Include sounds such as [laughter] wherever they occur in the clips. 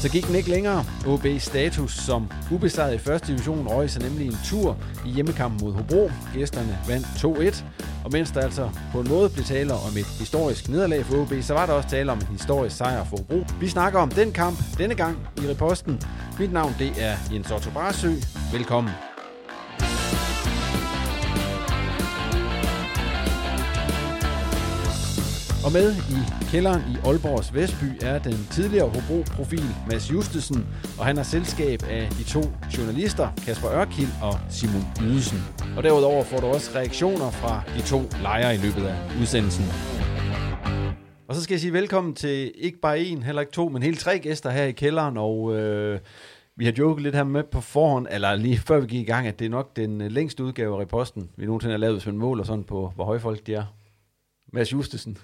Så gik den ikke længere. OB status som ubesejret i første division røg sig nemlig en tur i hjemmekampen mod Hobro. Gæsterne vandt 2-1. Og mens der altså på en måde blev tale om et historisk nederlag for OB, så var der også tale om en historisk sejr for Hobro. Vi snakker om den kamp denne gang i reposten. Mit navn det er Jens Otto Barsø. Velkommen. Og med i kælderen i Aalborgs Vestby er den tidligere Hobro-profil Mads Justesen, og han har selskab af de to journalister, Kasper Ørkild og Simon Ydelsen. Og derudover får du også reaktioner fra de to lejre i løbet af udsendelsen. Og så skal jeg sige velkommen til ikke bare en, heller ikke to, men hele tre gæster her i kælderen, og øh, vi har joket lidt her med på forhånd, eller lige før vi gik i gang, at det er nok den øh, længste udgave af reposten, vi nogensinde har lavet, hvis man måler sådan på, hvor høje folk de er. Mads Justesen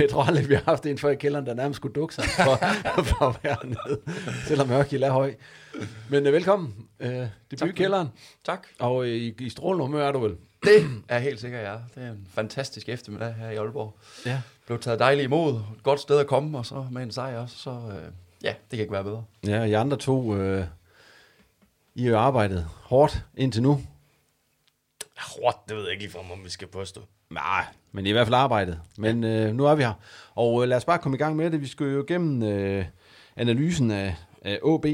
jeg tror aldrig, vi har haft en før i kælderen, der nærmest skulle dukke sig for, for at være nede, selvom Mørkild er høj. Men uh, velkommen. Uh, debut i kælderen. Tak. Og uh, i, i strålende humør er du vel? Det er helt sikkert, ja. Det er en fantastisk eftermiddag her i Aalborg. Ja. Blev taget dejligt imod. Et godt sted at komme, og så med en sejr også. Så uh, ja, det kan ikke være bedre. Ja, og I andre to, uh, I har arbejdet hårdt indtil nu. Hårdt, det ved jeg ikke lige for, om vi skal påstå. Nej, men i hvert fald arbejdet. Men øh, nu er vi her. Og øh, lad os bare komme i gang med det. Vi skal jo igennem øh, analysen af, af AB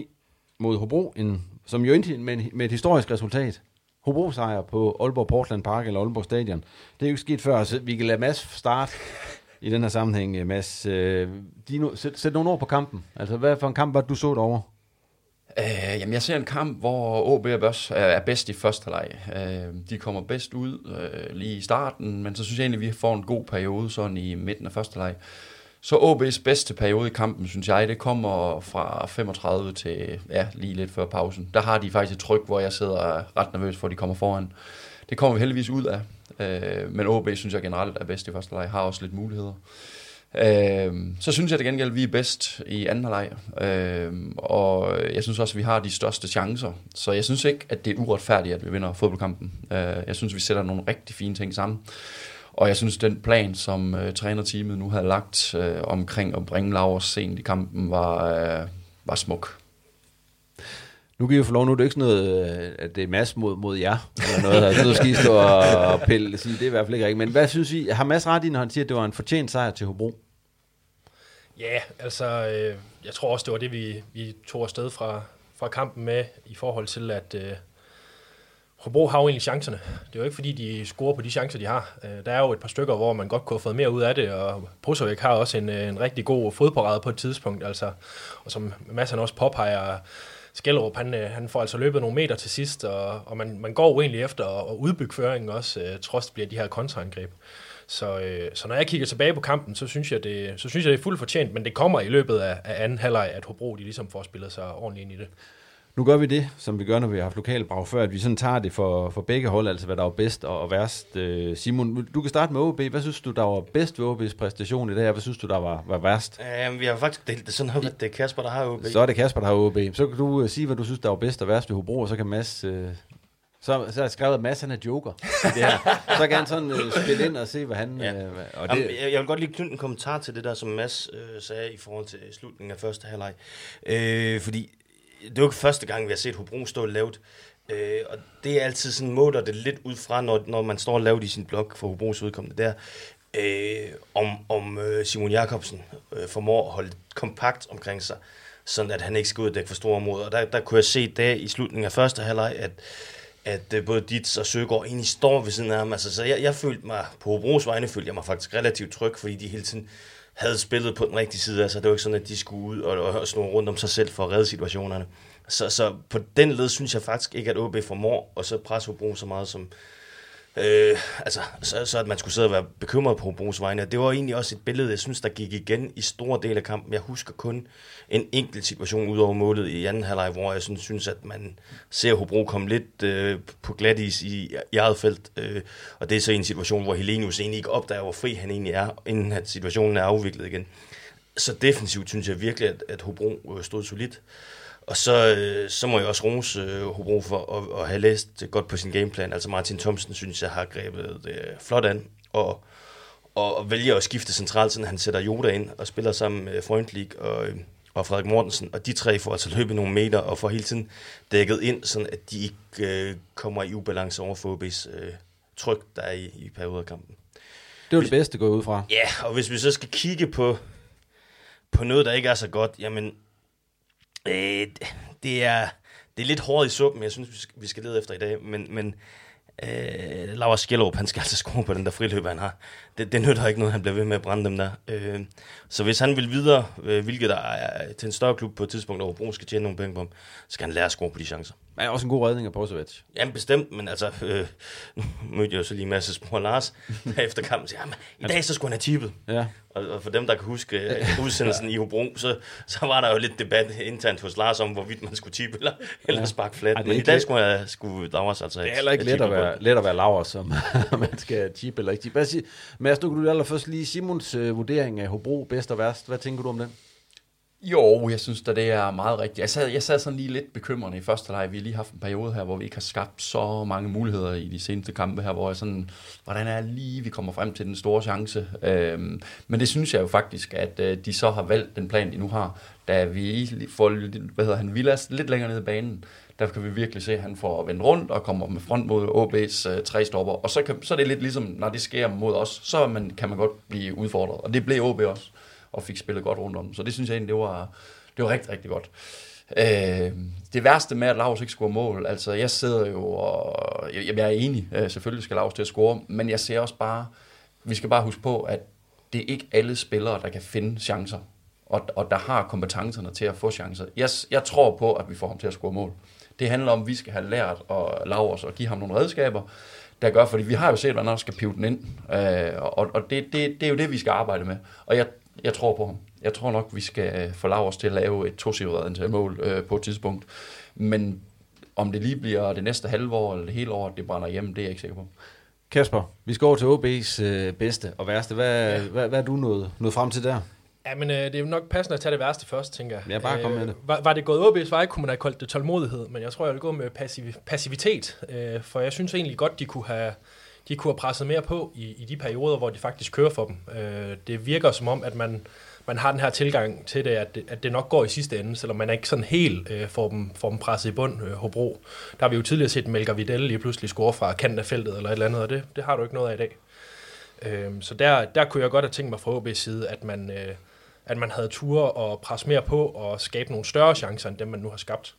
mod Hobro, en, som jo endte med, en, med et historisk resultat. Hobro sejr på Aalborg Portland Park eller Aalborg Stadion. Det er jo ikke sket før, så vi kan lade Mads starte i den her sammenhæng. Mads, øh, Dino, sæt, sæt nogle ord på kampen. Altså, hvad for en kamp var det, du så derovre? Øh, jamen, jeg ser en kamp, hvor OB er bedst, er bedst i første leg. Øh, de kommer bedst ud øh, lige i starten, men så synes jeg egentlig, at vi får en god periode sådan i midten af første leg. Så OB's bedste periode i kampen, synes jeg, det kommer fra 35 til ja, lige lidt før pausen. Der har de faktisk et tryk, hvor jeg sidder ret nervøs for, at de kommer foran. Det kommer vi heldigvis ud af. Øh, men OB synes jeg generelt er bedst i første leg, har også lidt muligheder. Øh, Øhm, så synes jeg det gengæld, at vi er bedst i anden halvleg. Øh, og jeg synes også, at vi har de største chancer. Så jeg synes ikke, at det er uretfærdigt, at vi vinder fodboldkampen. Øh, jeg synes, vi sætter nogle rigtig fine ting sammen. Og jeg synes, den plan, som øh, trænerteamet nu havde lagt øh, omkring at bringe Laura sent i kampen, var, øh, var smuk. Nu kan I jo få lov, nu er det ikke sådan noget, øh, at det er Mads mod, mod jer, eller noget, altså, så skal I stå og pille, sige, det er i hvert fald ikke rigtigt. Men hvad synes I, har Mads ret i, når han siger, at det var en fortjent sejr til Hobro? Ja, altså, øh, jeg tror også, det var det, vi, vi tog afsted fra, fra kampen med, i forhold til, at øh, Hobro har jo egentlig chancerne. Det er jo ikke, fordi de scorer på de chancer, de har. Øh, der er jo et par stykker, hvor man godt kunne have fået mere ud af det, og Brusovic har også en, øh, en rigtig god fodparade på et tidspunkt, altså, og som Mads han også påpeger, Skellerup, han, øh, han får altså løbet nogle meter til sidst, og, og man, man går jo egentlig efter at udbygge føringen også, øh, trods det bliver de her kontraangreb. Så, øh, så når jeg kigger tilbage på kampen, så synes jeg, det, så synes jeg, det er fuldt fortjent, men det kommer i løbet af, af anden halvleg, at Hobro de ligesom får spillet sig ordentligt ind i det. Nu gør vi det, som vi gør, når vi har haft lokalbrag før, at vi sådan tager det for, for begge hold, altså hvad der var bedst og, og værst. Øh, Simon, du kan starte med OB. Hvad synes du, der var bedst ved OB's præstation i dag, hvad synes du, der var, var værst? Um, vi har faktisk delt det sådan op, at det er Kasper, der har OB. Så er det Kasper, der har OB. Så kan du uh, sige, hvad du synes, der var bedst og værst ved Hobro, og så kan Mads... Uh, så, så har jeg skrevet, at Mads han er joker. Det her. Så kan han sådan uh, spille ind og se, hvad han... Ja. Uh, og det... Jamen, jeg, jeg vil godt lige knytte en kommentar til det der, som Mads uh, sagde i forhold til slutningen af første halvleg. Uh, fordi det er jo ikke første gang, vi har set Hobro stå lavt. Øh, og det er altid sådan, måler det lidt ud fra, når, når man står lavt i sin blok for Hobros udkommende der, øh, om, om øh, Simon Jakobsen øh, formår at holde kompakt omkring sig, sådan at han ikke skal ud og dække for store områder. Og der, der kunne jeg se det i slutningen af første halvleg, at at øh, både Dits og Søgaard egentlig står ved siden af ham. Altså, så jeg, jeg følte mig, på Hobros vegne følte jeg mig faktisk relativt tryg, fordi de hele tiden havde spillet på den rigtige side. Altså, det var ikke sådan, at de skulle ud og, og, og snurre rundt om sig selv for at redde situationerne. Så, så på den led synes jeg faktisk ikke, at OB formår og så presse Hobro så meget, som, Øh, altså, så, så at man skulle sidde og være bekymret på Hobros vegne. Det var egentlig også et billede, jeg synes, der gik igen i store dele af kampen. Jeg husker kun en enkelt situation ud over målet i anden halvleg, hvor jeg sådan, synes, at man ser Hobro komme lidt øh, på glat is i, i eget felt. Øh, og det er så en situation, hvor Helenius egentlig ikke opdager, hvor fri han egentlig er, inden at situationen er afviklet igen. Så defensivt synes jeg virkelig, at, at Hobro øh, stod solidt. Og så, øh, så må jeg også rose øh, Hobro for at, at have læst godt på sin gameplan. Altså Martin Thomsen synes jeg har grebet det flot an, og, og, og vælger at skifte centralt, så han sætter Joda ind og spiller sammen med Freundlich og, og Frederik Mortensen. Og de tre får altså løbet nogle meter og får hele tiden dækket ind, sådan at de ikke øh, kommer i ubalance over for OB's øh, tryk, der er i, i perioder af kampen. Det var det bedste gå ud fra. Ja, og hvis vi så skal kigge på, på noget, der ikke er så godt, jamen Øh, det, er, det er lidt hårdt i suppen, jeg synes, vi skal lede efter i dag, men, men øh, Laura Skjellup, han skal altså score på den der friløb, han har. Det, det nytter ikke noget, han bliver ved med at brænde dem der. Øh, så hvis han vil videre, øh, hvilket der er til en større klub på et tidspunkt, hvor Bro skal tjene nogle penge på ham, så skal han lære at score på de chancer. Ja, også en god redning af Brozovic. Jamen bestemt, men altså, øh, nu mødte jeg jo så lige masse spor Lars [laughs] efter kampen, siger, i dag så skulle han have tippet. Ja. Og, for dem, der kan huske uh, [laughs] udsendelsen i Hobro, så, så var der jo lidt debat internt hos Lars om, hvorvidt man skulle tippe eller, eller sparke flat. Ej, Men i dag skulle, jeg, skulle Lauers altså Det er heller ikke let at, være, let at være Lauers, som [laughs] man skal tippe eller ikke tippe. Hvad siger, Mads, nu kan du allerførst lige Simons uh, vurdering af Hobro, bedst og værst. Hvad tænker du om den? Jo, jeg synes da, det er meget rigtigt. Jeg sad, jeg sad sådan lige lidt bekymrende i første leg. Vi har lige haft en periode her, hvor vi ikke har skabt så mange muligheder i de seneste kampe her, hvor jeg sådan, hvordan er lige, vi kommer frem til den store chance. Øhm, men det synes jeg jo faktisk, at øh, de så har valgt den plan, de nu har. Da vi får, hvad hedder han, Villas lidt længere ned i banen, der kan vi virkelig se, at han får vendt rundt og kommer med front mod OB's øh, tre stopper. Og så, kan, så er det lidt ligesom, når det sker mod os, så man, kan man godt blive udfordret. Og det blev OB også og fik spillet godt rundt om. Så det synes jeg egentlig, det var, det var rigtig, rigtig godt. Øh, det værste med, at Lars ikke scorer mål, altså jeg sidder jo og, jeg, jeg er enig, øh, selvfølgelig skal Lars til at score, men jeg ser også bare, vi skal bare huske på, at det er ikke alle spillere, der kan finde chancer, og, og der har kompetencerne til at få chancer. Jeg, jeg tror på, at vi får ham til at score mål. Det handler om, at vi skal have lært at Lars og give ham nogle redskaber, der gør, fordi vi har jo set, hvordan han skal pive den ind, øh, og, og det, det, det er jo det, vi skal arbejde med. Og jeg, jeg tror på ham. Jeg tror nok, vi skal få os til at lave et tocifret antal mål øh, på et tidspunkt. Men om det lige bliver det næste halve år eller det hele år, det brænder hjem, det er jeg ikke sikker på. Kasper, vi skal over til OB's øh, bedste og værste. Hvad, ja. hvad, hvad er du nået, nået frem til der? Ja, men øh, det er jo nok passende at tage det værste først, tænker jeg. Ja, bare kom med øh, det. Var, var det gået OB's vej, kunne man have koldt det tålmodighed, men jeg tror, jeg vil gå med passiv, passivitet, øh, for jeg synes egentlig godt, de kunne have de kunne have presset mere på i, i de perioder, hvor de faktisk kører for dem. Øh, det virker som om, at man, man har den her tilgang til det at, det, at det nok går i sidste ende, selvom man ikke sådan helt øh, får, dem, får dem presset i bund, øh, Hobro. Der har vi jo tidligere set Melker Vidal lige pludselig score fra kanten af feltet eller et eller andet, og det, det har du ikke noget af i dag. Øh, så der, der kunne jeg godt have tænkt mig fra OB's side, at man, øh, at man havde ture og presse mere på og skabe nogle større chancer, end dem man nu har skabt.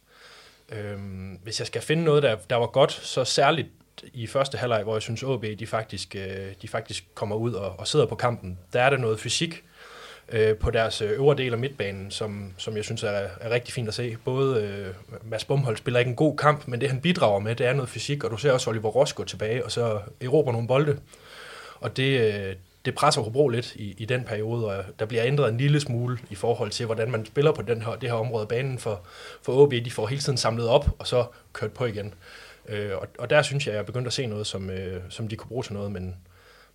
Øh, hvis jeg skal finde noget, der, der var godt, så særligt i første halvleg, hvor jeg synes, OB de faktisk, øh, de faktisk kommer ud og, og sidder på kampen. Der er der noget fysik, øh, på deres øh, øvre del af midtbanen, som, som jeg synes er, er rigtig fint at se. Både øh, Mads Bumhold spiller ikke en god kamp, men det han bidrager med, det er noget fysik, og du ser også Oliver Ross gå tilbage, og så erobrer nogle bolde. Og det, øh, det presser Hobro lidt i, i den periode, og der bliver ændret en lille smule i forhold til, hvordan man spiller på den her, det her område af banen for, for OB. De får hele tiden samlet op, og så kørt på igen. Øh, og, og der synes jeg, at jeg er begyndt at se noget, som, øh, som de kunne bruge til noget, men,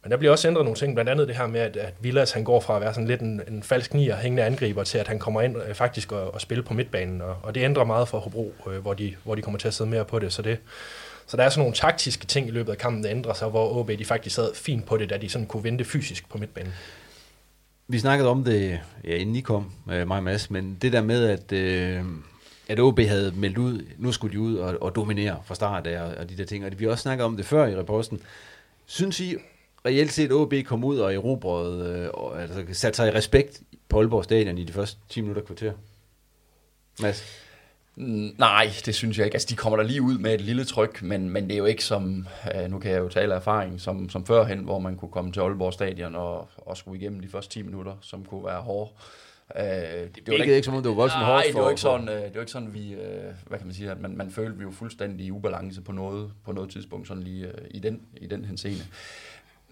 men der bliver også ændret nogle ting, blandt andet det her med, at, at Villas han går fra at være sådan lidt en, en falsk nier, hængende angriber, til at han kommer ind øh, faktisk og, og spille på midtbanen, og, og det ændrer meget for Hobro, øh, hvor, de, hvor de kommer til at sidde mere på det, så det, så der er sådan nogle taktiske ting i løbet af kampen, der ændrer sig, hvor OB de faktisk sad fint på det, da de sådan kunne vente fysisk på midtbanen. Vi snakkede om det, ja, inden I kom, øh, mig og Mads, men det der med, at, øh, at OB havde meldt ud, nu skulle de ud og, og dominere fra start af, og, og de der ting, og vi også snakket om det før i reposten. Synes I reelt set, OB kom ud og erobrede, øh, og, altså satte sig i respekt på Aalborg Stadion i de første 10 minutter kvarter? Mads? Nej, det synes jeg ikke. Altså, de kommer der lige ud med et lille tryk, men, men det er jo ikke som, øh, nu kan jeg jo tale af erfaring, som, som førhen, hvor man kunne komme til Aalborg Stadion og, og skulle igennem de første 10 minutter, som kunne være hårde. Øh, det, det var ikke, ikke som om det var voldsomt hårdt for... Nej, det var ikke sådan, øh, det var ikke sådan vi, øh, hvad kan man sige, at man, man følte, vi var fuldstændig i ubalance på noget, på noget tidspunkt, sådan lige øh, i den, i den henseende.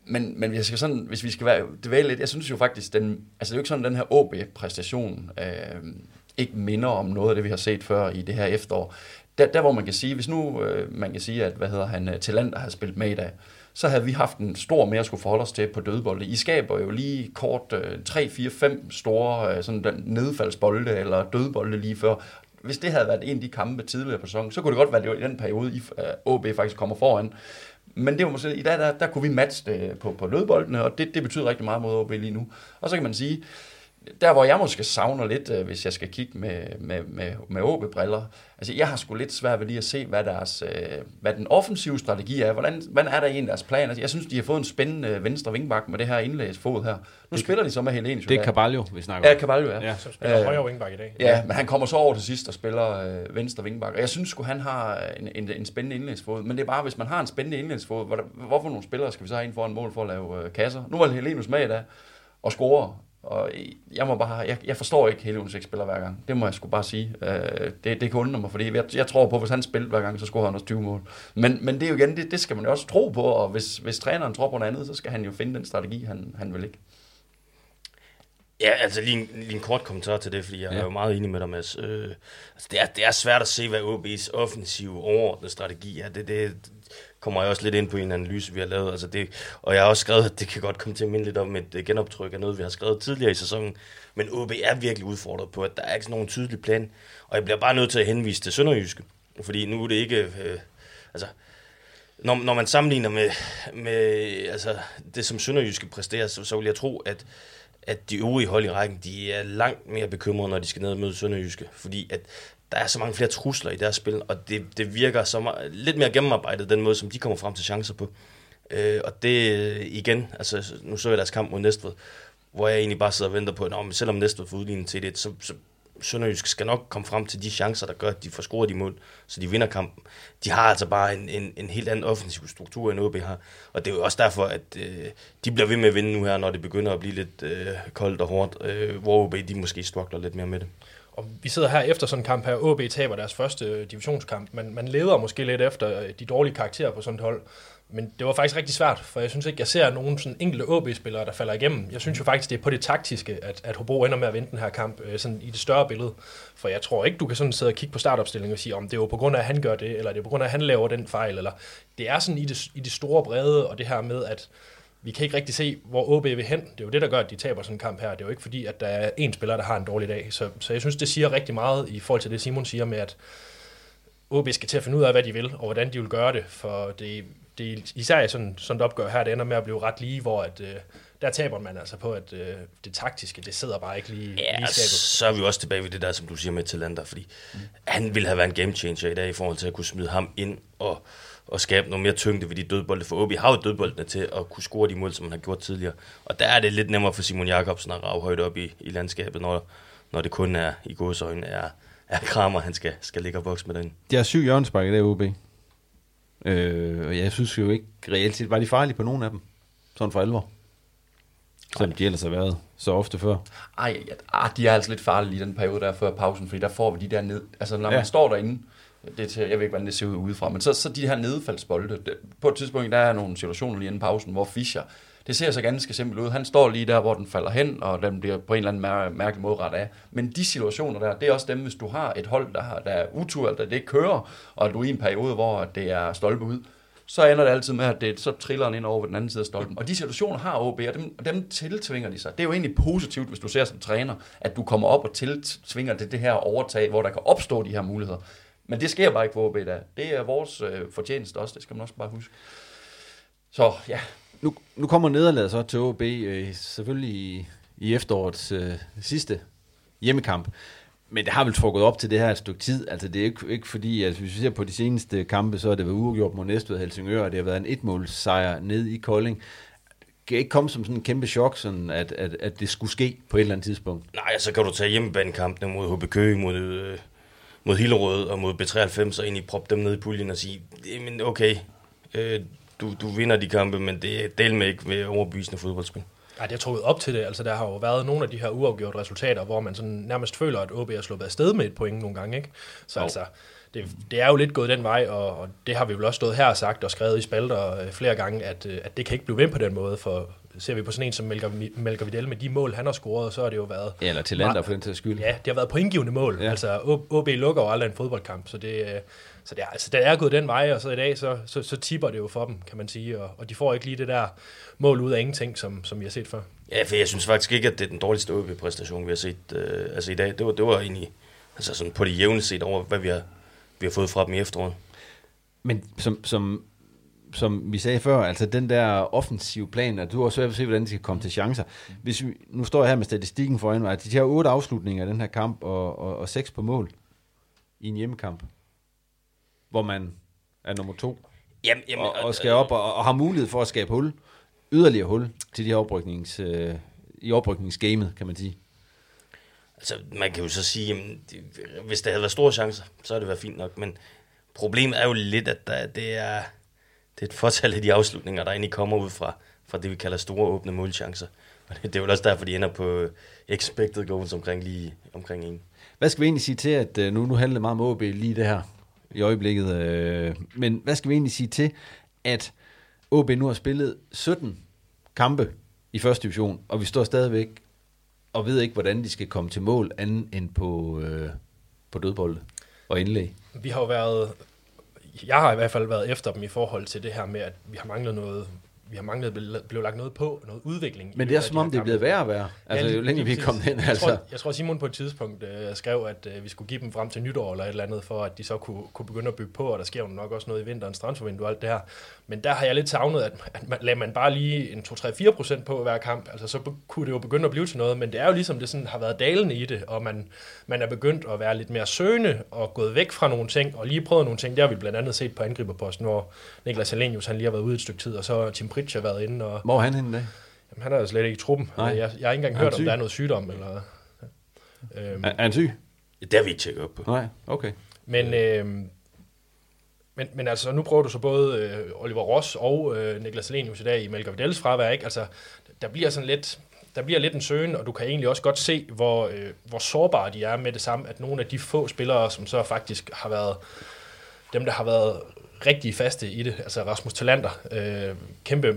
Men, men hvis, jeg skal sådan, hvis vi skal være det lidt, jeg synes jo faktisk, den, altså det er jo ikke sådan, den her OB-præstation, øh, ikke minder om noget af det, vi har set før i det her efterår. Der, der hvor man kan sige, hvis nu øh, man kan sige, at hvad hedder han, øh, Talander har spillet med i dag, så havde vi haft en stor mere at skulle forholde os til på dødbolde. I skaber jo lige kort øh, 3, 4, 5 store øh, sådan nedfaldsbolde eller dødbolde lige før. Hvis det havde været en af de kampe tidligere på sæsonen, så kunne det godt være, at det var i den periode, i øh, OB faktisk kommer foran. Men det var måske, i dag, der, der kunne vi matche det på, på dødboldene, og det, det betyder rigtig meget mod OB lige nu. Og så kan man sige, der hvor jeg måske savner lidt, øh, hvis jeg skal kigge med, med, med, med OB-briller, altså jeg har sgu lidt svært ved lige at se, hvad, deres, øh, hvad den offensive strategi er. Hvordan, hvordan er der en deres plan? Altså, jeg synes, de har fået en spændende venstre vingbak med det her indlægsfod her. Nu det, spiller de så med Helenius. Det er Caballo, vi snakker om. Ja, Caballo, ja. ja. Som spiller øh, højre vingbak i dag. Ja, men han kommer så over til sidst og spiller øh, venstre vingbak. Og jeg synes sgu, han har en, en, en spændende indlægsfod. Men det er bare, hvis man har en spændende indlægsfod, hvor, hvorfor nogle spillere skal vi så have ind for en mål for at lave øh, kasser? Nu var Helenius med i dag og score og jeg må bare, jeg, jeg forstår ikke hele ikke spiller hver gang. Det må jeg sgu bare sige. Øh, det, det kan undre mig, fordi jeg, jeg tror på, at hvis han spiller hver gang, så scorer han også 20 mål. Men, men det er jo igen, det, det skal man jo også tro på, og hvis, hvis træneren tror på noget andet, så skal han jo finde den strategi, han, han vil ikke. Ja, altså lige en, lige en kort kommentar til det, fordi jeg ja. er jo meget enig med dig, Mads. Øh, altså det, er, det er svært at se, hvad OB's offensive overordnede strategi er. Det, det, kommer jeg også lidt ind på en analyse, vi har lavet. Altså det, og jeg har også skrevet, at det kan godt komme til at minde lidt om et genoptryk af noget, vi har skrevet tidligere i sæsonen. Men OB er virkelig udfordret på, at der er ikke sådan nogen tydelig plan. Og jeg bliver bare nødt til at henvise til Sønderjyske. Fordi nu er det ikke... Øh, altså, når, når man sammenligner med, med altså, det, som Sønderjyske præsterer, så, så vil jeg tro, at at de øvrige hold i rækken, de er langt mere bekymrede, når de skal ned og møde Sønderjyske. Fordi at der er så mange flere trusler i deres spil, og det, det virker så meget, lidt mere gennemarbejdet, den måde, som de kommer frem til chancer på. Øh, og det igen, altså nu så jeg deres kamp mod Næstved, hvor jeg egentlig bare sidder og venter på, at selvom Næstved får udlignet til det, så, så Sønderjysk skal nok komme frem til de chancer, der gør, at de får scoret de mål, så de vinder kampen. De har altså bare en, en, en helt anden offensiv struktur, end OB har. Og det er jo også derfor, at øh, de bliver ved med at vinde nu her, når det begynder at blive lidt øh, koldt og hårdt, øh, hvor OB de måske struggler lidt mere med det. Og vi sidder her efter sådan en kamp her. OB taber deres første øh, divisionskamp, men man leder måske lidt efter øh, de dårlige karakterer på sådan et hold. Men det var faktisk rigtig svært, for jeg synes ikke, jeg ser nogen sådan enkelte OB-spillere, der falder igennem. Jeg synes jo faktisk, det er på det taktiske, at, at Hobro ender med at vinde den her kamp øh, sådan i det større billede. For jeg tror ikke, du kan sådan sidde og kigge på startopstillingen og sige, om det er jo på grund af, at han gør det, eller det er på grund af, at han laver den fejl. Eller det er sådan i det, i det store brede, og det her med, at vi kan ikke rigtig se, hvor OB vil hen. Det er jo det, der gør, at de taber sådan en kamp her. Det er jo ikke fordi, at der er en spiller, der har en dårlig dag. Så, så jeg synes, det siger rigtig meget i forhold til det, Simon siger med, at OB skal til at finde ud af, hvad de vil, og hvordan de vil gøre det. For det, det især sådan, sådan et opgør her, det ender med at blive ret lige, hvor at, øh, der taber man altså på, at øh, det taktiske, det sidder bare ikke lige, ja, lige så er vi også tilbage ved det der, som du siger med Talander, fordi mm. han ville have været en game changer i dag i forhold til at kunne smide ham ind og og skabe noget mere tyngde ved de dødbolde. For OB har jo dødboldene til at kunne score de mål, som man har gjort tidligere. Og der er det lidt nemmere for Simon Jakobsen at rave højt op i, i landskabet, når, når det kun er i godsøjne er, er Kramer, han skal, skal ligge og vokse med den. De har syv hjørnespark i dag, OB. Øh, og jeg synes jo ikke reelt set, var de farlige på nogen af dem? Sådan for alvor. Som de ellers har været så ofte før. Ej, ja, ah, de er altså lidt farlige i den periode der før pausen, fordi der får vi de der ned... Altså, når Ja. man står derinde, det er til, jeg ved ikke, hvordan det ser ud udefra, men så, så de her nedfaldsbolde. På et tidspunkt, der er nogle situationer lige inden pausen, hvor Fischer, det ser så ganske simpelt ud. Han står lige der, hvor den falder hen, og den bliver på en eller anden mær- mærkelig måde ret af. Men de situationer der, det er også dem, hvis du har et hold, der, har, der er utur, eller der det ikke kører, og du er i en periode, hvor det er stolpe ud, så ender det altid med, at det, så triller den ind over den anden side af stolpen. Og de situationer har OB, og dem, dem tiltvinger de sig. Det er jo egentlig positivt, hvis du ser som træner, at du kommer op og tiltvinger det, det her overtag, hvor der kan opstå de her muligheder. Men det sker bare ikke for OB der. Det er vores øh, fortjeneste også, det skal man også bare huske. Så ja, Nu, nu kommer nederlaget så til OB, øh, selvfølgelig i, i efterårets øh, sidste hjemmekamp. Men det har vel trukket op til det her et stykke tid. Altså det er ikke, ikke fordi, at hvis vi ser på de seneste kampe, så har det været uafgjort mod Næstved og Helsingør, og det har været en etmålssejr ned i Kolding. Det kan ikke komme som sådan en kæmpe chok, sådan at, at, at det skulle ske på et eller andet tidspunkt. Nej, så kan du tage hjemmebanekampene mod HB Køge, mod, øh, mod Hillerød og mod B93 og egentlig proppe dem ned i puljen og sige, men okay, øh, du, du vinder de kampe, men det er del med ikke ved overbevisende fodboldspil. Ej, det har trukket op til det. Altså, der har jo været nogle af de her uafgjorte resultater, hvor man sådan nærmest føler, at OB er sluppet afsted med et point nogle gange. Ikke? Så Jo. altså, det, det er jo lidt gået den vej, og, og det har vi vel også stået her og sagt og skrevet i spalter øh, flere gange, at, øh, at det kan ikke blive ved på den måde, for ser vi på sådan en som Melker, Melker Vidal med de mål, han har scoret, så har det jo været... Ja, eller til Lander for den sags skyld. Ja, det har været pointgivende mål. Ja. Ja. Altså, OB lukker jo aldrig en fodboldkamp, så det, øh, så det, er, altså, det er gået den vej, og så i dag, så, så, så tipper det jo for dem, kan man sige, og, og de får ikke lige det der mål ud af ingenting, som, som vi har set før. Ja, for jeg synes faktisk ikke, at det er den dårligste OB-præstation, vi har set øh, altså i dag. Det var, det var egentlig altså sådan på det jævne set over, hvad vi har, vi har fået fra dem i efteråret. Men som, som, som vi sagde før, altså den der offensive plan, at du har også svært ved at se, hvordan de skal komme til chancer. Hvis vi, nu står jeg her med statistikken foran mig, at de har otte afslutninger i den her kamp, og, og, og seks på mål i en hjemmekamp, hvor man er nummer to, Jamen, jamen, og, og skal op og, og har mulighed for at skabe hul, yderligere hul til de her opryknings, øh, i oprykningsgamet, kan man sige. Altså, man kan jo så sige, jamen, hvis der havde været store chancer, så havde det været fint nok, men problemet er jo lidt, at der, det, er, det er et fortal af de afslutninger, der egentlig kommer ud fra, fra det, vi kalder store åbne målchancer. Og det, det er jo også derfor, de ender på expected goals omkring lige omkring en. Hvad skal vi egentlig sige til, at øh, nu, nu handler det meget om OB lige det her i øjeblikket, øh, men hvad skal vi egentlig sige til, at OB nu har spillet 17 kampe i første division, og vi står stadigvæk og ved ikke, hvordan de skal komme til mål anden end på, øh, på dødbolde og indlæg. Vi har jo været, jeg har i hvert fald været efter dem i forhold til det her med, at vi har manglet noget, vi har manglet, blev, lagt noget på, noget udvikling. Men det er som om, det er blevet værre og værre. Altså, lige- jo længere vi er kommet Jeg altså. tror, jeg tror, Simon på et tidspunkt øh, skrev, at øh, vi skulle give dem frem til nytår eller et eller andet, for at de så kunne, kunne begynde at bygge på, og der sker jo nok også noget i vinterens transfervindue og alt det her. Men der har jeg lidt savnet, at, at man, lader man bare lige en 2-3-4 procent på hver kamp, altså så be, kunne det jo begynde at blive til noget, men det er jo ligesom, det sådan har været dalende i det, og man, man er begyndt at være lidt mere søgende og gået væk fra nogle ting, og lige prøvet nogle ting. Det har vi blandt andet set på angriberposten, hvor Niklas Alenius han lige har været ude et stykke tid, og så Tim Pritch har været inde, og Hvor er han henne i dag? Jamen, han er jo slet ikke i truppen. Nej. Jeg, jeg har ikke engang hørt, om der er noget sygdom. Eller, øhm, Er, er han syg? Det har vi ikke tjekket op på. Nej, okay. men, øhm, men, men altså, nu prøver du så både øh, Oliver Ross og øh, Niklas Lenius i dag i Melker Vidals fravær. Ikke? Altså, der bliver sådan lidt... Der bliver lidt en søgen, og du kan egentlig også godt se, hvor, øh, hvor sårbare de er med det samme, at nogle af de få spillere, som så faktisk har været dem, der har været rigtig faste i det, altså Rasmus Talander, øh, kæmpe,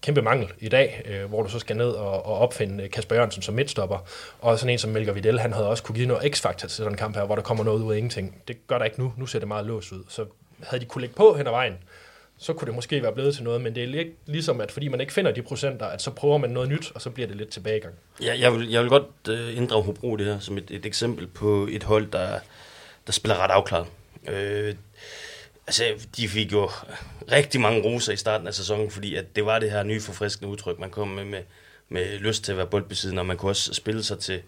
kæmpe mangel i dag, øh, hvor du så skal ned og, og opfinde øh, Kasper Jørgensen som midtstopper, og sådan en som Melker Videl, han havde også kunne give noget x-faktor til sådan en kamp her, hvor der kommer noget ud af ingenting. Det gør der ikke nu, nu ser det meget låst ud, så havde de kunne lægge på hen ad vejen, så kunne det måske være blevet til noget, men det er lidt ligesom, at fordi man ikke finder de procenter, at så prøver man noget nyt, og så bliver det lidt tilbagegang. Ja, jeg, vil, jeg vil godt øh, inddrage Hobro det her som et, et eksempel på et hold, der, der spiller ret afklaret. Øh, altså, de fik jo rigtig mange roser i starten af sæsonen, fordi at det var det her nye forfriskende udtryk, man kom med, med, med lyst til at være boldbesiddende, og man kunne også spille sig til,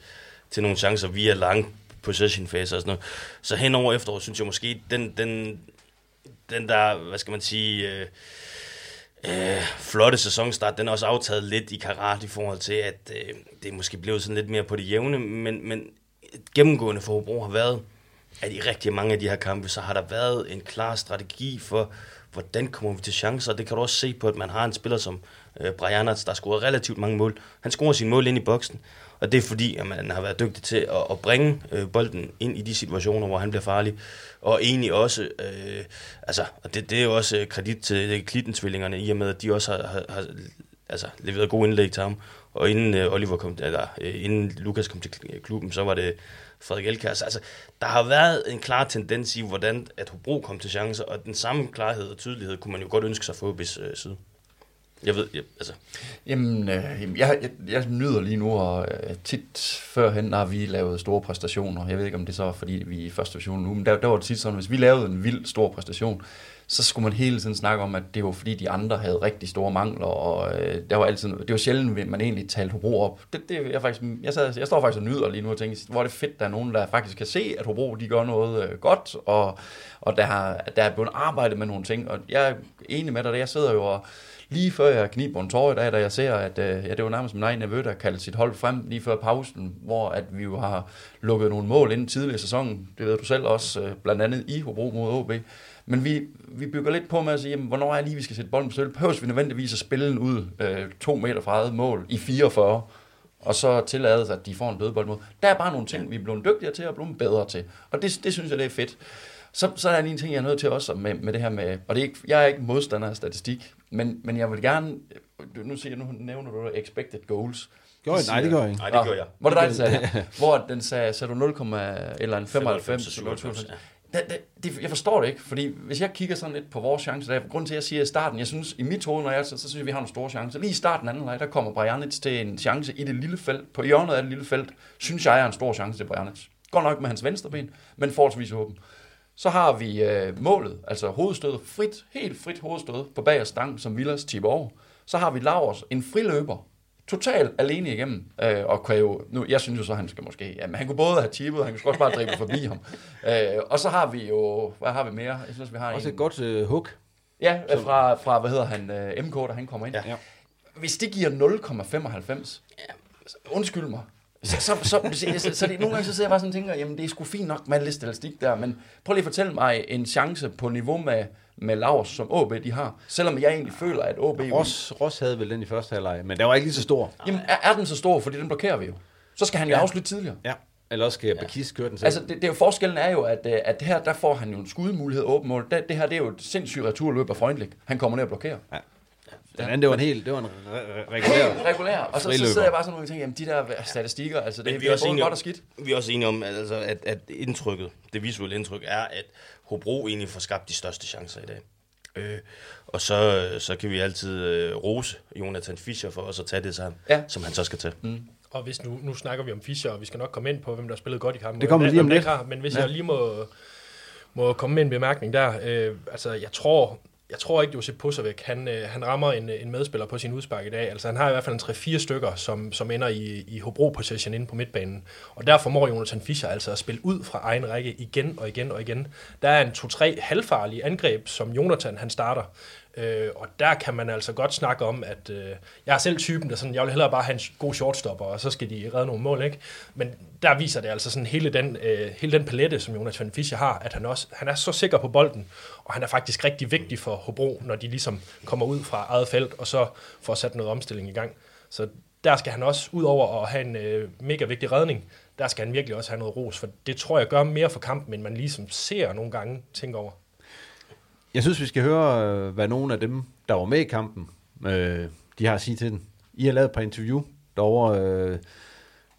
til nogle chancer via lang possession faser og sådan noget. Så henover efteråret, synes jeg måske, den, den, den der, hvad skal man sige, øh, øh, flotte sæsonstart, den er også aftaget lidt i karat i forhold til, at øh, det måske blev sådan lidt mere på det jævne, men, men gennemgående for Hobro har været, at i rigtig mange af de her kampe, så har der været en klar strategi for, hvordan kommer vi til chancer? Det kan du også se på, at man har en spiller som øh, Brianats, der scorer relativt mange mål. Han scorer sine mål ind i boksen, og det er fordi, at man har været dygtig til at, at bringe øh, bolden ind i de situationer, hvor han bliver farlig. Og egentlig også, øh, altså, og det, det er jo også øh, kredit til Klitten-tvillingerne, i og med, at de også har, har, har altså, leveret gode indlæg til ham. Og inden øh, Oliver kom, eller øh, inden Lukas kom til klubben, så var det Frederik Elkærs. Altså, der har været en klar tendens i, hvordan at Hobro kom til chancer, og den samme klarhed og tydelighed kunne man jo godt ønske sig for OB's øh, side. Jeg ved, jeg, altså... Jamen, øh, jeg, jeg, jeg nyder lige nu, og øh, tit førhen har vi lavet store præstationer. Jeg ved ikke, om det så er, fordi vi er i første division nu, men der, der var det tit sådan, hvis vi lavede en vild stor præstation, så skulle man hele tiden snakke om, at det var fordi de andre havde rigtig store mangler, og øh, der var altid, det var sjældent, at man egentlig talte Hobro op. Det, det, jeg, faktisk, jeg, sad, jeg står faktisk og nyder lige nu og tænker, hvor er det fedt, der er nogen, der faktisk kan se, at Hobro de gør noget øh, godt, og, og der, har, der er blevet arbejdet med nogle ting, og jeg er enig med dig, jeg sidder jo og lige før jeg kniber en tår i dag, da jeg ser, at øh, ja, det var nærmest min egen nevø, der kaldte sit hold frem lige før pausen, hvor at vi jo har lukket nogle mål inden tidligere i sæsonen, det ved du selv også, øh, blandt andet i Hobro mod OB. Men vi, vi bygger lidt på med at sige, jamen, hvornår er lige, vi skal sætte bolden på støtte? Behøver vi nødvendigvis at spille den ud øh, to meter fra eget mål i 44, og så tillades, at de får en dødbold mod. Der er bare nogle ting, vi er blevet dygtigere til og blevet bedre til. Og det, det synes jeg, det er fedt. Så, så er der en ting, jeg er nødt til også med, med det her med, og det er ikke, jeg er ikke modstander af statistik, men, men jeg vil gerne, nu, siger, nu nævner du expected goals. Gør nej, det gør jeg ikke. Nej, det gør jeg. Hvor det dig, der [laughs] sagde Hvor den sagde, sagde du 0, eller en 95, 95 det, det, det, jeg forstår det ikke, fordi hvis jeg kigger sådan lidt på vores chancer, der er grund til, at jeg siger i starten, jeg synes, i mit hoved, når jeg, så, så synes jeg, vi har nogle store chancer. Lige i starten anden leg, der kommer Brianic til en chance i det lille felt, på hjørnet af det lille felt, synes jeg er en stor chance til Brianic. Godt nok med hans venstre ben, men forholdsvis åben. Så har vi øh, målet, altså hovedstødet, frit, helt frit hovedstød på bag stang, som Villas tipper over. Så har vi Lauers, en friløber, totalt alene igennem, øh, og kan jo, nu, jeg synes jo så, han skal måske, jamen han kunne både have tippet, han kunne også bare drible forbi ham. [laughs] Øh, og så har vi jo, hvad har vi mere? Jeg synes, vi har også en, et godt øh, hook. Ja, fra, fra, hvad hedder han, øh, MK, da han kommer ind. Ja. ja. Hvis det giver 0,95, undskyld mig, så, så, så, så, så, så det, nogle gange så sidder jeg bare sådan og tænker, jamen det er sgu fint nok med lidt statistik der, men prøv lige at fortælle mig en chance på niveau med, med Lars, som OB de har. Selvom jeg egentlig føler, at OB... Ross, Ross havde vel den i første halvleg, men den var ikke lige så stor. Jamen er, er den så stor, fordi den blokerer vi jo. Så skal han jo ja. afslutte tidligere. Ja. Eller også skal ja. Bakis køre den selv. Altså, det, det er jo forskellen er jo, at, øh, at her, der får han jo en skudmulighed åben mål. Det, det her, det er jo et sindssygt returløb af Freundlich. Han kommer ned og blokerer. Ja. Den anden, det var en helt, det var en regulær. regulær. Og så, så sidder jeg bare sådan og tænker, jamen de der statistikker, altså det, vi er også både godt og skidt. Vi er også enige om, altså, at, at indtrykket, det visuelle indtryk, er, at Hobro egentlig får skabt de største chancer i dag. Øh, og så, så kan vi altid øh, rose Jonathan Fischer for også at tage det sammen, ja. som han så skal tage. Mm. Og hvis nu, nu snakker vi om Fischer, og vi skal nok komme ind på, hvem der har spillet godt i kampen. Det kommer lige om lidt. Men hvis ja. jeg lige må, må komme med en bemærkning der. Øh, altså, jeg tror, jeg tror ikke, Josep Pusovic, han, øh, han rammer en, en medspiller på sin udspark i dag. Altså, han har i hvert fald en 3-4 stykker, som, som ender i, i Hobro-possession inde på midtbanen. Og derfor må Jonathan Fischer altså at spille ud fra egen række igen og igen og igen. Der er en 2-3 halvfarlige angreb, som Jonathan han starter. Øh, og der kan man altså godt snakke om, at øh, jeg er selv typen, der sådan, jeg vil hellere bare have en god shortstopper, og så skal de redde nogle mål, ikke? Men der viser det altså sådan hele den, øh, hele den palette, som Jonas van Fischer har, at han også han er så sikker på bolden, og han er faktisk rigtig vigtig for Hobro, når de ligesom kommer ud fra eget felt, og så får sat noget omstilling i gang. Så der skal han også, ud over at have en øh, mega vigtig redning, der skal han virkelig også have noget ros, for det tror jeg gør mere for kampen, end man ligesom ser nogle gange tænker over. Jeg synes, vi skal høre, øh, hvad nogle af dem, der var med i kampen, øh, de har at sige til den. I har lavet et par interview derovre. Øh,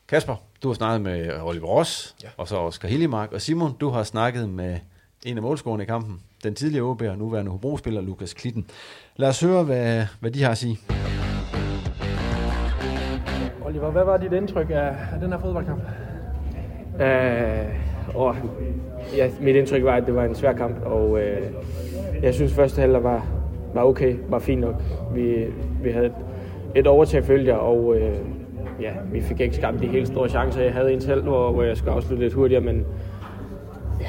Kasper, du har snakket med Oliver Ross, ja. og så Oscar Hillemark. Og Simon, du har snakket med en af målscorerne i kampen, den tidligere OB og nuværende Hobro-spiller Lukas Klitten. Lad os høre, hvad, hvad de har at sige. Oliver, hvad var dit indtryk af, af den her fodboldkamp? Uh, og, ja, mit indtryk var, at det var en svær kamp, og uh, jeg synes, første halvdel var, var okay, var fint nok. Vi, vi havde et, et overtag følger, og øh, ja, vi fik ikke skabt de helt store chancer. Jeg havde en selv, hvor, hvor jeg skulle afslutte lidt hurtigere, men ja,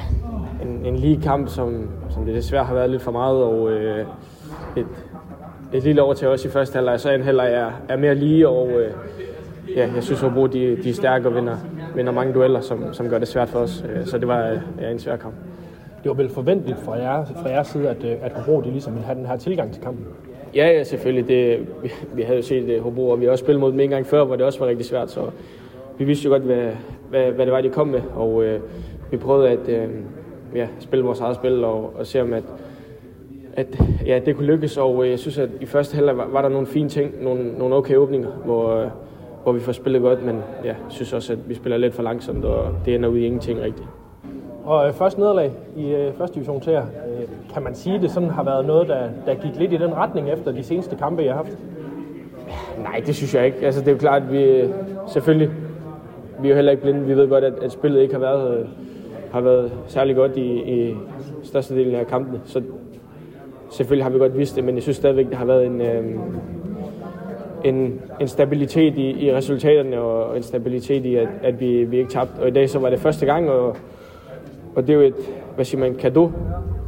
en, en lige kamp, som, som det desværre har været lidt for meget, og øh, et, et lille overtag også i første halvleg, så en halvleg er, er mere lige, og øh, ja, jeg synes, at de, de er stærke og vinder, vinder mange dueller, som, som gør det svært for os. Øh, så det var øh, ja, en svær kamp det var vel forventeligt fra, jer, fra jeres side, at, øh, at Hobro de ligesom havde den her tilgang til kampen? Ja, ja, selvfølgelig. Det, vi, vi havde jo set det, Hobro, og vi har også spillet mod dem en gang før, hvor det også var rigtig svært, så vi vidste jo godt, hvad, hvad, hvad det var, de kom med, og øh, vi prøvede at øh, ja, spille vores eget spil og, og se om, at, at ja, det kunne lykkes, og øh, jeg synes, at i første halvleg var, var der nogle fine ting, nogle, nogle okay åbninger, hvor, øh, hvor vi får spillet godt, men ja, synes også, at vi spiller lidt for langsomt, og det ender ud i ingenting rigtigt. Og øh, første nederlag i øh, første division til jer, øh, kan man sige, det sådan har været noget, der, der gik lidt i den retning efter de seneste kampe, jeg har haft? Nej, det synes jeg ikke. Altså, det er jo klart, at vi øh, selvfølgelig, vi er jo heller ikke blinde. Vi ved godt, at, at spillet ikke har været, øh, har været særlig godt i, i størstedelen af kampene. Så selvfølgelig har vi godt vidst det, men jeg synes stadigvæk, det har været en, øh, en, en stabilitet i, i resultaterne og en stabilitet i, at, at vi, vi ikke tabte. Og i dag så var det første gang, og, og det er jo et, hvad siger man, kado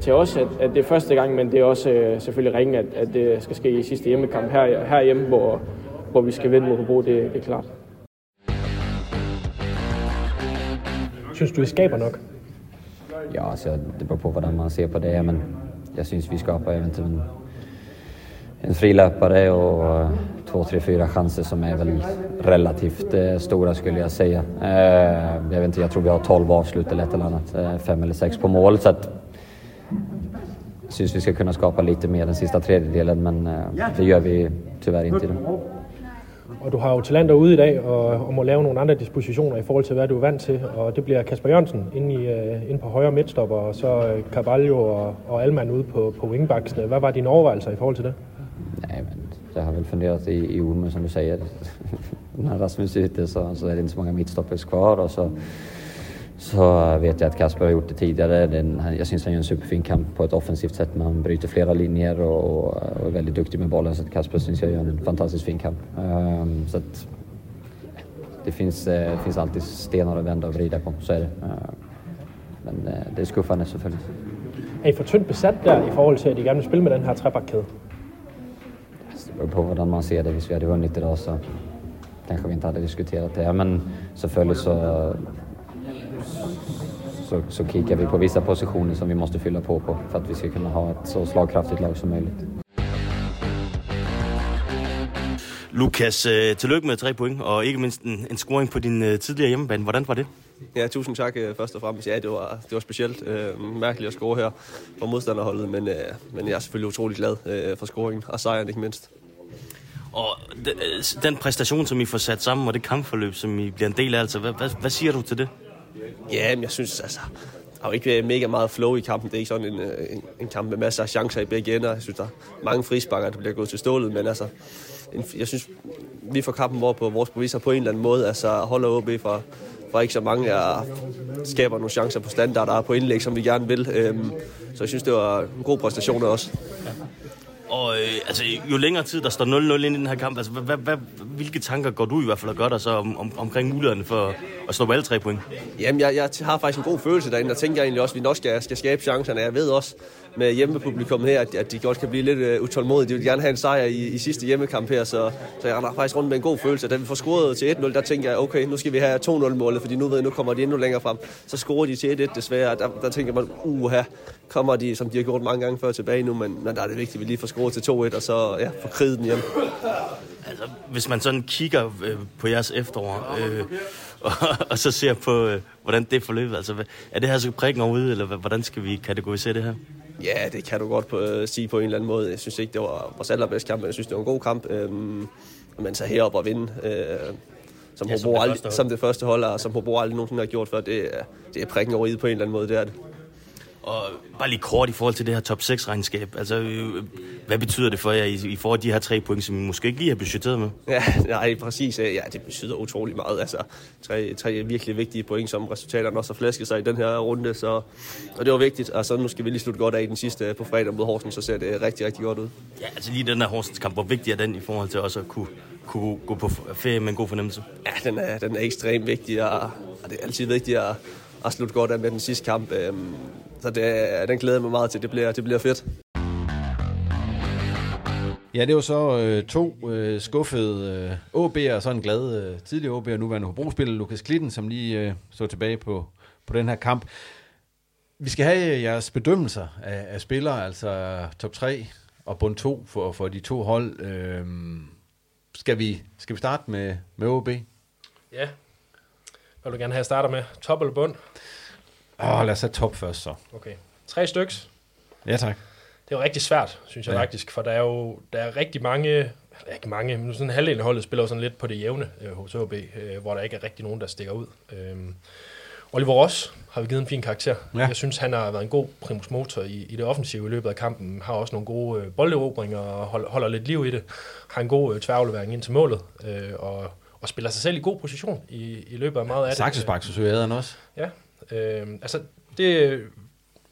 til os, at, at det er første gang, men det er også øh, selvfølgelig ringen, at, at det skal ske i sidste hjemmekamp her, herhjemme, hvor, hvor vi skal vinde mod Hobro, det, det er klart. Synes du, I skaber nok? Ja, altså, det beror på hvordan man ser på det, men jag syns vi skapar eventuellt en, en frilöpare och uh, två, tre, fyra chanser som är väl relativt uh, stora skulle jag säga. Uh, jag, vet inte, jag tror vi har 12 avslut eller ett eller annat, uh, fem eller sex på mål. Så att, jag syns vi ska kunna skapa lite mer den sista tredjedelen, men uh, det gör vi tyvärr inte idag. Og du har jo talenter ude i dag, og, og må lave nogle andre dispositioner i forhold til, hvad du er vant til. Og det bliver Kasper Jørgensen inde, i, uh, inde på højre midtstopper, og så uh, Carvalho og, og Alman ude på, på wingbacksene. Hvad var dine overvejelser i forhold til det? Nej, men jag har väl funderat i, i men som du säger. [laughs] När Rasmus är ute så, så är det inte så många mittstoppers kvar och så, så vet jag att Kasper har gjort det tidigare. Den, jag syns han gör en superfin kamp på ett offensivt sätt men han bryter flera linjer och, och, och är väldigt duktig med bollen så att Kasper syns jag gör en fantastiskt fin kamp. Um, så att, det finns, uh, eh, finns alltid stenar att vända och vrida på, så är det. Uh, men uh, det är skuffende selvfølgelig. Er I for tyndt besat der i forhold til, at I gerne vil spille med den her trebakkæde? På hvordan man ser det. Hvis vi hade vunnit idag så kanske vi inte hade diskuterat det. Men selvfølgelig så, så, så kikar vi på vissa positioner som vi måste fylla på på för att vi ska kunna ha ett så slagkraftigt lag som möjligt. Lukas, øh, tillykke med tre point, og ikke mindst en, en scoring på din øh, tidligere hjemmebane. Hvordan var det? Ja, tusind tak øh, først og fremmest. Ja, det var, det var specielt øh, mærkeligt at score her for modstanderholdet, men, øh, men jeg er selvfølgelig utrolig glad øh, for scoringen og sejren ikke mindst. Og den, øh, den præstation, som I får sat sammen, og det kampforløb, som I bliver en del af, altså, hvad, hvad, hvad siger du til det? Ja, men jeg synes, altså, der har jo ikke været mega meget flow i kampen. Det er ikke sådan en, øh, en, en kamp med masser af chancer i begge ender. Jeg synes, der er mange frisparker, der bliver gået til stålet, men altså, en, jeg synes, vi får kampen hvor på vores beviser på en eller anden måde, altså holder OB fra, fra ikke så mange er, skaber nogle chancer på standarder på indlæg, som vi gerne vil. Øhm, så jeg synes, det var en god præstation også. Og øh, altså, jo længere tid der står 0-0 ind i den her kamp, altså, hvad, hvad, hvilke tanker går du i hvert fald og gør dig så om, om, omkring mulighederne for at slå alle tre point? Jamen, jeg, jeg har faktisk en god følelse derinde, og tænker jeg egentlig også, at vi nok skal, skal skabe chancerne. Jeg ved også med hjemmepublikum her, at, at de godt kan blive lidt uh, utålmodige. De vil gerne have en sejr i, i sidste hjemmekamp her, så, så jeg render faktisk rundt med en god følelse. Da vi får scoret til 1-0, der tænker jeg, okay, nu skal vi have 2-0-målet, fordi nu ved jeg, nu kommer de endnu længere frem. Så scorer de til 1-1 desværre, der, der tænker man, uha, kommer de, som de har gjort mange gange før tilbage nu, men, men der er det vigtigt, at vi lige får scoret til 2-1, og så ja, får kriget den hjem. Altså, hvis man sådan kigger øh, på jeres efterår, øh, og, [laughs] og så ser på, øh, hvordan det forløb, altså, er det her så prikken overhovedet, eller hvordan skal vi kategorisere det her? Ja, det kan du godt på, øh, sige på en eller anden måde. Jeg synes ikke, det var vores allerbedste kamp, men jeg synes, det var en god kamp. Øhm, men så herop og vinde, øh, som, Ja, ja, som Hobro det aldrig, første hold. som det første hold, og som Hobro aldrig nogensinde har gjort før, det er, det er prikken over i på en eller anden måde, det er det. Og bare lige kort i forhold til det her top 6 regnskab. Altså, øh, hvad betyder det for jer, I, får de her tre point, som I måske ikke lige har budgetteret med? Ja, [laughs] nej, præcis. Ja, det betyder utrolig meget. Altså, tre, tre virkelig vigtige point, som resultaterne også har flæsket sig i den her runde. Så, og det var vigtigt. Altså, nu skal vi lige slutte godt af i den sidste på fredag mod Horsens, så ser det rigtig, rigtig godt ud. Ja, altså lige den her Horsens kamp, hvor vigtig er den i forhold til også at kunne, kunne gå på ferie med en god fornemmelse? Ja, den er, den er ekstremt vigtig, og, og det er altid vigtigt at, at slutte godt af med den sidste kamp. Øhm, så det, er- den glæder jeg mig meget til. Det bliver, det bliver fedt. Ja, det var så øh, to øh, skuffede øh, OB'er, og så en glad øh, tidligere OB'er, nuværende Hobro-spiller Lukas Klitten, som lige øh, så tilbage på, på den her kamp. Vi skal have jeres bedømmelser af, af spillere, altså top 3 og bund 2 for, for de to hold. Øhm, skal, vi, skal vi starte med, med OB? Ja. Hvad vil du gerne have, jeg starter med? Top eller bund? Åh, lad os have top først så. Okay. Tre styks. Ja, tak. Det er jo rigtig svært, synes jeg Ja. faktisk, for der er jo der er rigtig mange, ikke mange, men sådan halvdelen af holdet spiller sådan lidt på det jævne øh, hos OB, øh, hvor der ikke er rigtig nogen, der stikker ud. Øhm, Oliver Ross har vi givet en fin karakter. Ja. Jeg synes, han har været en god primus motor i, i det offensive i løbet af kampen. Har også nogle gode øh, bolderobringer og holder, holder lidt liv i det. Har en god øh, tværaflevering ind til målet, øh, og, og spiller sig selv i god position i, i løbet af meget af det. Saxespark, så søger Adrian også. Ja, øh, altså det,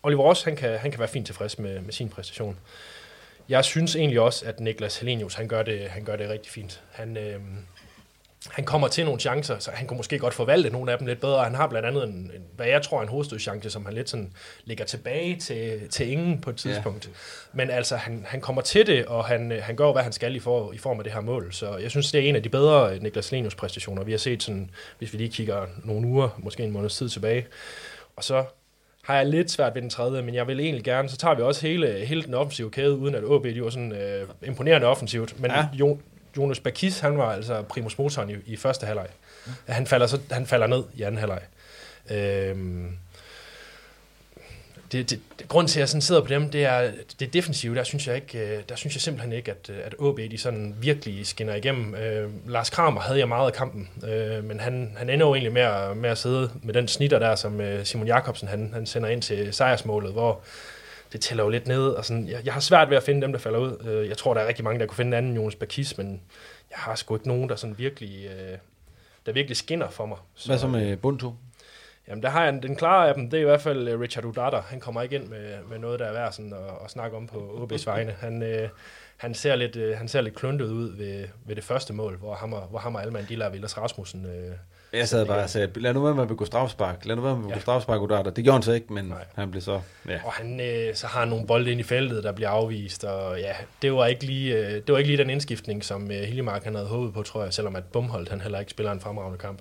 Oliver Ross, han kan, han kan være fint tilfreds med, med sin præstation. Jeg synes egentlig også, at Niklas Helenius, han gør det, han gør det rigtig fint. Han, øh, han kommer til nogle chancer, så han kunne måske godt forvalte nogle af dem lidt bedre. Han har blandt andet en, en hvad jeg tror er en hovedstødschance, som han lidt sådan lægger tilbage til, til ingen på et tidspunkt. Ja. Men altså, han, han kommer til det, og han, han gør, hvad han skal i, for, i form af det her mål. Så jeg synes, det er en af de bedre øh, Niklas Helenius præstationer, vi har set, sådan, hvis vi lige kigger nogle uger, måske en måneds tid tilbage. Og så har jeg lidt svært ved den tredje, men jeg vil egentlig gerne, så tager vi også hele, hele den offensive kæde, uden at OB de var sådan øh, imponerende offensivt. Men ja. jo, Jonas Bakis, han var altså primus motoren i, i første halvleg. Han falder, så, han falder ned i anden halvleg. Øhm, det, det, det, grunden til, at jeg sådan sidder på dem, det er det defensive. Der synes jeg, ikke, øh, der synes jeg simpelthen ikke, at, øh, at OB de sådan virkelig skinner igennem. Øh, Lars Kramer havde jeg meget af kampen, øh, men han, han ender jo egentlig med at, med at sidde med den snitter der, som øh, Simon Jakobsen han, han sender ind til sejrsmålet, hvor det tæller jo lidt ned. Og sådan, jeg, jeg har svært ved at finde dem, der falder ud. Øh, jeg tror, der er rigtig mange, der kunne finde en anden Jonas Bakis, men jeg har sgu ikke nogen, der sådan virkelig, øh, der virkelig skinner for mig. Hvad så med bund 2? Jamen, der har jeg en- den klare af dem, det er i hvert fald øh, Richard Udata. Han kommer ikke ind med, med noget, der er værd sådan at, at snakke om på OB's [laughs] vegne. Han, øh, han, ser lidt, øh, han ser lidt kluntet ud ved, ved det første mål, hvor ham og, hvor ham og Alman, de lader Vilas Rasmussen... Øh, Jeg sad bare og sagde, lad nu være med at begå strafspark. Lad nu være med at begå strafspark, Udata. Det gjorde han så ikke, men Nej. han blev så... Ja. Og han, øh, så har han nogle bolde ind i feltet, der bliver afvist, og ja, det var ikke lige, øh, det var ikke lige den indskiftning, som øh, Hiljemark han havde håbet på, tror jeg, selvom at Bumholdt han heller ikke spiller en fremragende kamp.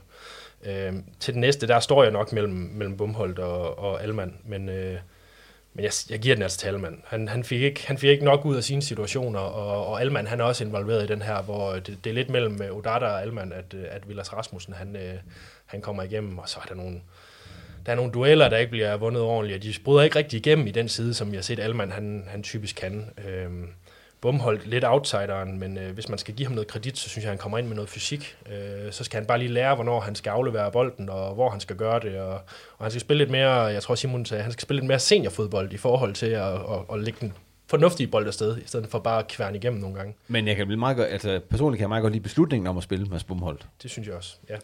Øh, til den næste, der står jeg nok mellem, mellem Bumholdt og, og Alman, men, øh, men jeg, jeg giver den altså til Alman. Han, han, fik ikke, han fik ikke nok ud af sine situationer, og, og Alman han er også involveret i den her, hvor det, det er lidt mellem øh, Odata og Alman, at, øh, at Vilas Rasmussen han, øh, han kommer igennem, og så er der nogle, der er nogle dueller, der ikke bliver vundet ordentligt, og de bryder ikke rigtig igennem i den side, som jeg har set Alman, han, han typisk kan. Øhm, Bumholdt lidt outsideren, men øh, hvis man skal give ham noget kredit, så synes jeg, han kommer ind med noget fysik. Øh, så skal han bare lige lære, hvornår han skal aflevere bolden, og hvor han skal gøre det. Og, og han skal spille lidt mere, jeg tror Simon sagde, han skal spille lidt mere seniorfodbold i forhold til at, at, at lægge den fornuftige bold afsted, i stedet for bare at kværne igennem nogle gange. Men jeg kan blive meget godt, altså personligt kan jeg meget godt lide beslutningen om at spille med Bumholdt. Det synes jeg også, ja.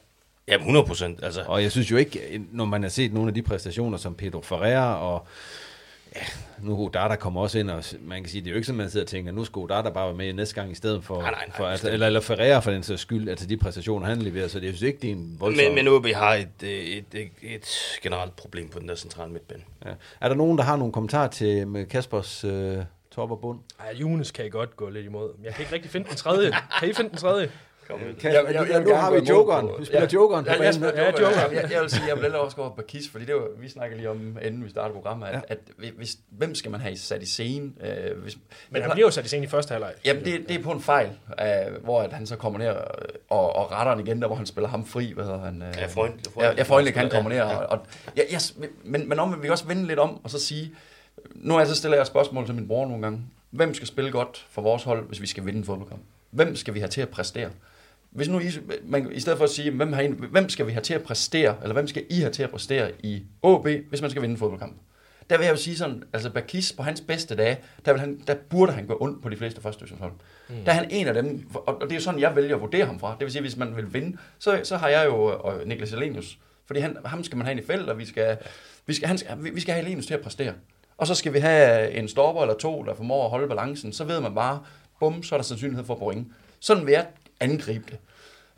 Ja, 100 procent. Altså. Og jeg synes jo ikke, når man har set nogle af de præstationer som Pedro Ferreira og ja, nu Odata kommer også ind, og man kan sige, det er jo ikke sådan, man sidder og tænker, nu skal Odata bare være med næste gang i stedet for, Nej, nej, nej, for altså, eller, eller Ferreira for den sags skyld, altså de præstationer, han leverer, så det jeg synes ikke, det er en voldsom... Men, men OB har et, øh, et, et, et generelt problem på den der centrale midtbane. Ja. Er der nogen, der har nogle kommentarer til med Kaspers øh, top og bund? Ej, Jonas kan I godt gå lidt imod. Men jeg kan ikke rigtig finde den tredje. Kan I finde den tredje? Kan- Jeg- jeg- jeg- nu har vi Jokeren. Vi spiller Jokeren på Ja, jeg, spiller Ja, Jokeren. Jeg, jeg, vil sige, jeg vil hellere også gå på Kiss, fordi det var, vi snakker lige om, inden vi startede programmet, at, Ja. at hvis, hvem skal man have sat i scene? Øh, hvis, Men han bliver jo sat i scenen i første halvleg. Jamen, det, det er på en fejl, øh, hvor at han så kommer ned og, og retter den igen, der hvor han spiller ham fri, hvad hedder han? Øh, Ja, Freund- Ja, ja Freundlich, han Ja, kommer ned. ja. Og, og, ja, jeg, men, men om, vi kan også vende lidt om, og så sige, nu er jeg så stiller jeg spørgsmål til min bror nogle gange. Hvem skal spille godt for vores hold, hvis vi skal vinde en fodboldkamp? Hvem skal vi have til at præstere? Hvis nu I, man, i stedet for at sige, hvem, har I, hvem skal vi have til at præstere, eller hvem skal I have til at præstere i AB, hvis man skal vinde en fodboldkamp? Der vil jeg jo sige sådan, altså Bakis på hans bedste dage, der, vil han, der burde han gå ondt på de fleste første divisionshold. Mm. Der er han en af dem, og og det er jo sådan, jeg vælger at vurdere ham fra. Det vil sige, hvis man vil vinde, så, så har jeg jo og Niklas Elenius. Fordi han, ham skal man have ind i felt, og vi skal, vi skal, han skal, vi- vi skal have Elenius til at præstere. Og så skal vi have en stopper eller to, der formår at holde balancen. Så ved man bare, bum, så er der sandsynlighed for point. Sådan vil jeg angribe det.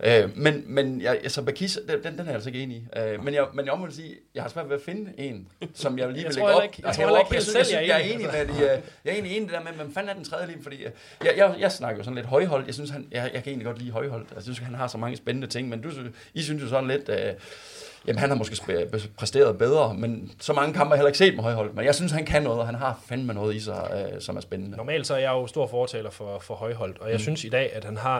Øh, men, men jeg, altså Bakis, den, den, den er jeg altså ikke enig i. Øh, men jeg, men jeg må sige, jeg har svært ved at finde en, som jeg lige Jeg vil lægge op. ikke- jeg tror ikke synes, jeg, synes, jeg jeg er enig med de, øh, jeg er egentlig enig i det der med, hvem fanden er den tredje lige, fordi øh, jeg, jeg, jeg snakker jo sådan lidt højhold. Jeg synes, han, jeg, jeg kan egentlig godt lide højhold. Altså, Jeg synes, han har så mange spændende ting, men du, synes- I synes jo sådan lidt, øh, jamen han har måske sp- præsteret bedre, men så mange kampe har jeg heller ikke set med højhold. Men jeg synes, han kan noget, og han har fandme noget i sig, øh, som er spændende. Normalt så er jeg jo stor fortaler for, for højhold, og jeg mm. synes i dag, at han har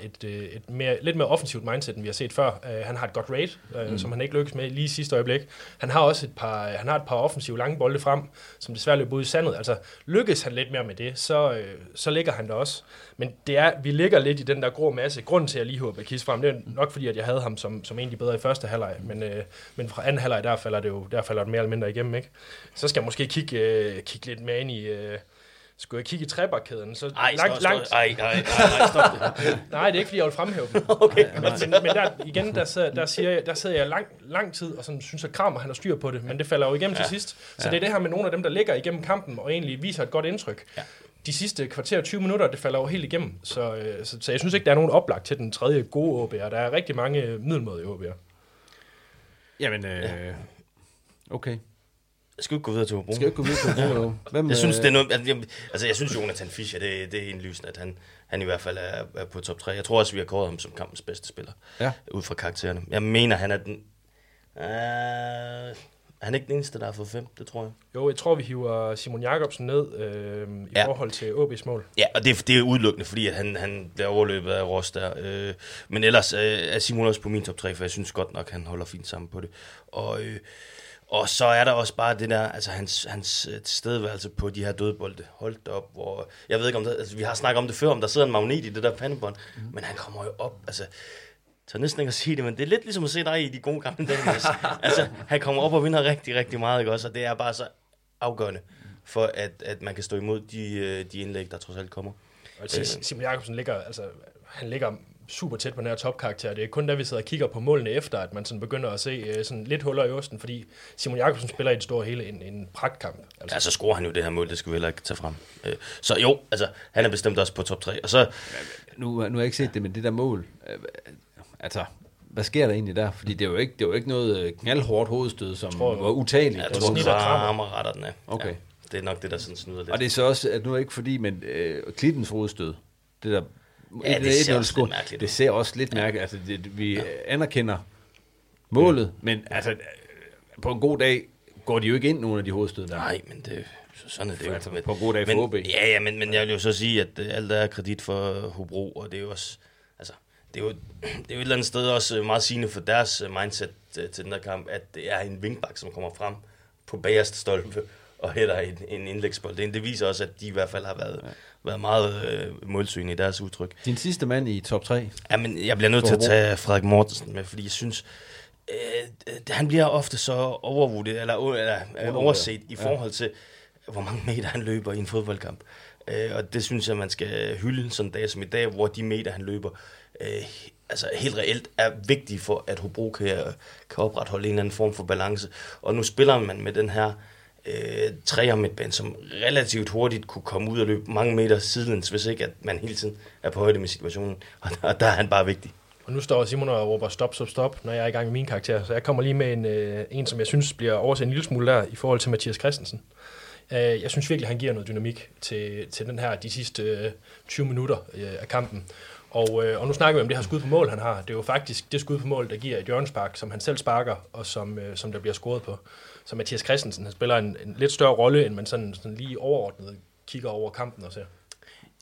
Et, øh, et mere, lidt mere offensivt mindset, end vi har set før. Uh, han har et godt rate, uh, mm. som han ikke lykkes med lige i sidste øjeblik. Han har også et par, han har et par offensive lange bolde frem, som desværre løber ud i sandet. Altså, lykkes han lidt mere med det, så, uh, så ligger han der også. Men det er, vi ligger lidt i den der grå masse. Grunden til, at jeg lige håber Kis frem, det er nok fordi, at jeg havde ham som, som egentlig bedre i første halvleg. Men, uh, men fra anden halvleg, der falder det jo der falder det mere eller mindre igennem. Ikke? Så skal jeg måske kigge, uh, kigge lidt mere ind i... Uh, skulle jeg kigge i trebakkæden, så Ej, langt, stop, langt... stop. Ej, ej, ej, ej, stop det. [laughs] Nej, det er ikke, fordi jeg vil fremhæve dem. [laughs] Okay. men, men, men der, igen, der, sidder, der, siger jeg, der sidder jeg lang, lang tid, og sådan, synes, at Kramer han har styr på det, men det falder jo igennem ja. til sidst. Så Ja. det er det her med nogle af dem, der ligger igennem kampen, og egentlig viser et godt indtryk. Ja. De sidste kvarter 20 minutter, det falder jo helt igennem. Så, øh, så, så jeg synes ikke, der er nogen oplagt til den tredje gode OB'er. Der er rigtig mange middelmådige OB'er. Jamen, øh, okay. Skal vi ikke gå videre til Hobro? Skal vi ikke gå videre til Hobro, jo. [laughs] Hvem, jeg synes, øh, det er noget, altså, jeg, altså, jeg synes, Jonathan Fischer, det, det er indlysende, at han, han i hvert fald er, er på top 3. Jeg tror også, vi har kåret ham som kampens bedste spiller. Ja. Ud fra karaktererne. Jeg mener, han er den... Uh, han er ikke den eneste, der har fået fem, det tror jeg. Jo, jeg tror, vi hiver Simon Jakobsen ned øh, i Ja. forhold til OB's mål. Ja, og det, er- det er udelukkende, fordi at han, han bliver overløbet af Ross der. Øh, men ellers øh, er Simon også på min top 3, for jeg synes godt nok, han holder fint sammen på det. Og, øh, og så er der også bare det der, altså hans, hans øh, tilstedeværelse på de her dødbolde. Holdt det op, hvor... Jeg ved ikke om det, altså vi har snakket om det før, om der sidder en magnet i det der pandebånd, mm. men han kommer jo op, altså... Tør næsten ikke at sige det, men det er lidt ligesom at se dig i de gode gamle dage. Mads. [laughs] altså, han kommer op og vinder rigtig, rigtig meget, ikke også? Og det er bare så afgørende for, at, at man kan stå imod de, øh, de indlæg, der trods alt kommer. Og synes, Simon Jakobsen ligger, altså, han ligger super tæt på den her topkarakter. Det er kun da vi sidder og kigger på målene efter, at man sådan begynder at se øh, sådan lidt huller i osten, fordi Simon Jakobsen spiller i det store hele en, en pragtkamp. Altså. Ja, så scorer han jo det her mål, det skal vi heller ikke tage frem. Øh, Så jo, altså, han er bestemt også på top 3. Og så, Nu, nu har jeg ikke set det, men det der mål, øh, altså, hvad sker der egentlig der? Fordi det er jo ikke, det er jo ikke noget knaldhårdt hovedstød, som Tror var utageligt. jeg tror, Altså, Kramer retter den af. Okay. Ja, det er nok det, der sådan snyder lidt. Og det er så også, at nu er ikke fordi, men øh, Klittens hovedstød, det der Ja, det et- ser et- også lidt Det ser også lidt mærkeligt. Altså, det, vi ja. anerkender målet, men altså, øh, på en god dag går de jo ikke ind, nogle af de hovedstød der. Nej, men det, sådan er det jo. Altså, på en god dag for men, OB. Ja, ja, men, men jeg vil jo så sige, at øh, alt er kredit for Hobro, og det er jo også, altså, det er jo, det er jo et eller andet sted også meget sigende for deres øh, mindset øh, til den her kamp, at det er en vingbak, som kommer frem på bagerste stolpe og hætter en, en indlægsbold. Det, det viser også, at de i hvert fald har været, ja. Været meget øh, målsøgende i deres udtryk. Din sidste mand i top 3? Jamen, jeg bliver nødt til at tage Frederik Mortensen med, fordi jeg synes, øh, øh, han bliver ofte så overvurderet, eller, eller øh, Undervurderet. overset i Ja. forhold til, hvor mange meter han løber i en fodboldkamp. Øh, og det synes jeg, man skal hylde sådan en dag som i dag, hvor de meter, han løber, øh, altså helt reelt er vigtige for, at Hobro kan, kan opretholde en eller anden form for balance. Og nu spiller man med den her øh, et band, som relativt hurtigt kunne komme ud og løbe mange meter sidelæns, hvis ikke at man hele tiden er på højde med situationen. [laughs] Og der, der er han bare vigtig. Og nu står Simon og råber stop, stop, stop, når jeg er i gang med min karakter. Så jeg kommer lige med en, øh, en som jeg synes bliver overset en lille smule der i forhold til Mathias Christensen. Øh, jeg synes virkelig, han giver noget dynamik til, til den her de sidste øh, 20 minutter øh, af kampen. Og, øh, og nu snakker vi om det her skud på mål, han har. Det er jo faktisk det skud på mål, der giver et hjørnespark, som han selv sparker, og som, øh, som der bliver scoret på. Så Mathias Christensen, han spiller en, en lidt større rolle, end man sådan, sådan lige overordnet kigger over kampen og ser.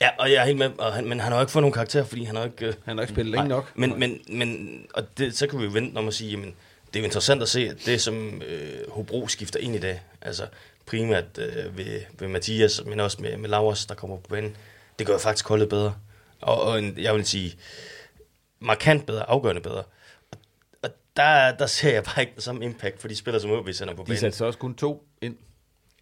Ja, og jeg er helt med, og han, men han har jo ikke fået nogen karakter, fordi han har ikke... øh, Han har ikke spillet længe nej, nok. Men, men, men og det, så kan vi jo vente om at sige, jamen, det er jo interessant at se, at det som øh, Hobro skifter ind i dag, altså primært øh, ved, ved Mathias, men også med, med Lauers, der kommer på banen, det gør faktisk holdet bedre. Og, og en, jeg vil sige, markant bedre, afgørende bedre. Og, og der, der ser jeg bare ikke den samme impact for de spillere, som OB sender på De banen. satte så også kun to ind.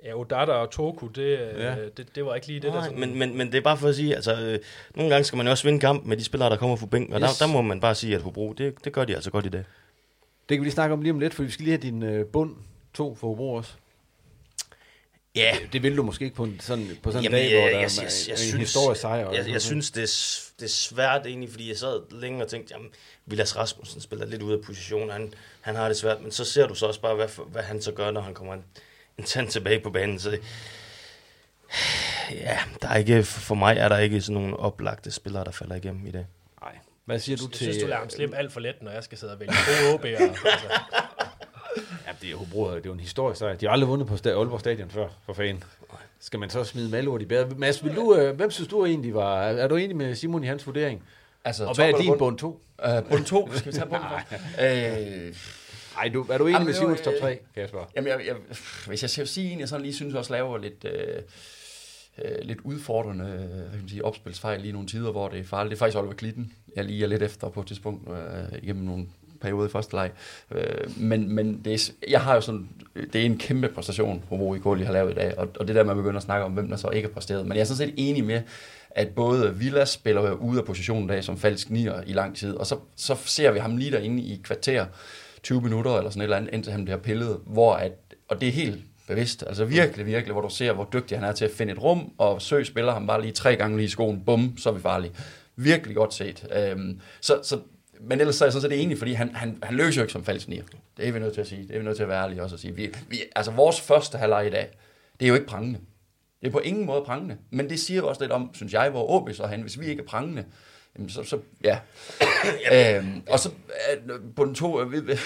Ja, Odata og Toku, det, Ja. ja. det, det var ikke lige det, der Nej, sådan... men, men, men det er bare for at sige, altså, øh, nogle gange skal man jo også vinde kamp med de spillere, der kommer fra bænken, og Yes. der, der må man bare sige, at Hobro, det, det gør de altså godt i dag. Det kan vi lige snakke om lige om lidt, for vi skal lige have din øh, bund to for Hobro også. Ja. Det, det vil du måske ikke på, en, sådan, på sådan en dag, jeg, hvor der jeg, er jeg, jeg, jeg en synes, historisk sejr. og Jeg, jeg noget. synes, det er, det er svært egentlig, fordi jeg sad længe og tænkte, jamen, Vilas Rasmussen spiller lidt ud af position, han, han har det svært, men så ser du så også bare, hvad, hvad han så gør, når han kommer en, en tand tilbage på banen, så ja, der er ikke, for mig er der ikke sådan nogle oplagte spillere, der falder igennem i dag. Nej. Hvad siger du Jeg til... synes, du lader ham slippe alt for let, når jeg skal sidde og vælge gode OB'er. Altså. Ja, det er Hobro, det er jo en historisk sejr. De har aldrig vundet på sta- Aalborg Stadion før, for fanden. Skal man så smide malurt i bæret? Mads, vil du, øh, hvem synes du egentlig var... Er, du enig med Simon i hans vurdering? Altså, og hvad er din bund? bund 2? Uh, bund 2, skal vi tage bunden først? Øh, Ej, du, er du enig Jamen, med Simons top øh, 3, Kasper? Jamen, jeg, jeg, hvis jeg skal sige en, jeg sådan lige synes også laver lidt, øh, øh, lidt udfordrende øh, hvad kan man sige, opspilsfejl lige nogle tider, hvor det er farligt. Det er faktisk Oliver Klitten, jeg lige er lidt efter på et tidspunkt øh, igennem nogle periode i første leg. Øh, men men det er, jeg har jo sådan, det er en kæmpe præstation, Hobro går lige har lavet i dag, og, og det der man begynder at snakke om, hvem der så ikke har præsteret. Men jeg er sådan set enig med, at både Villas spiller ude af positionen i dag som falsk nier i lang tid, og så, så ser vi ham lige derinde i kvarter, 20 minutter eller sådan et eller andet, indtil han bliver pillet, hvor at, og det er helt bevidst, altså virkelig, virkelig, hvor du ser, hvor dygtig han er til at finde et rum, og Sø spiller ham bare lige tre gange lige i skoen, bum, så er vi farlige. Virkelig godt set. Øhm, så, så, men ellers så er jeg sådan set enig, fordi han, han, han løser jo ikke som falsk nier. Det er vi nødt til at sige. Det er vi nødt til at være ærlige også at sige. Vi, vi, altså vores første halvleg i dag, det er jo ikke prangende. Det er på ingen måde prangende. Men det siger også lidt om, synes jeg, hvor OB så han. Hvis vi ikke er prangende, jamen så, så ja. [coughs] øhm, og så øh, på den to, øh,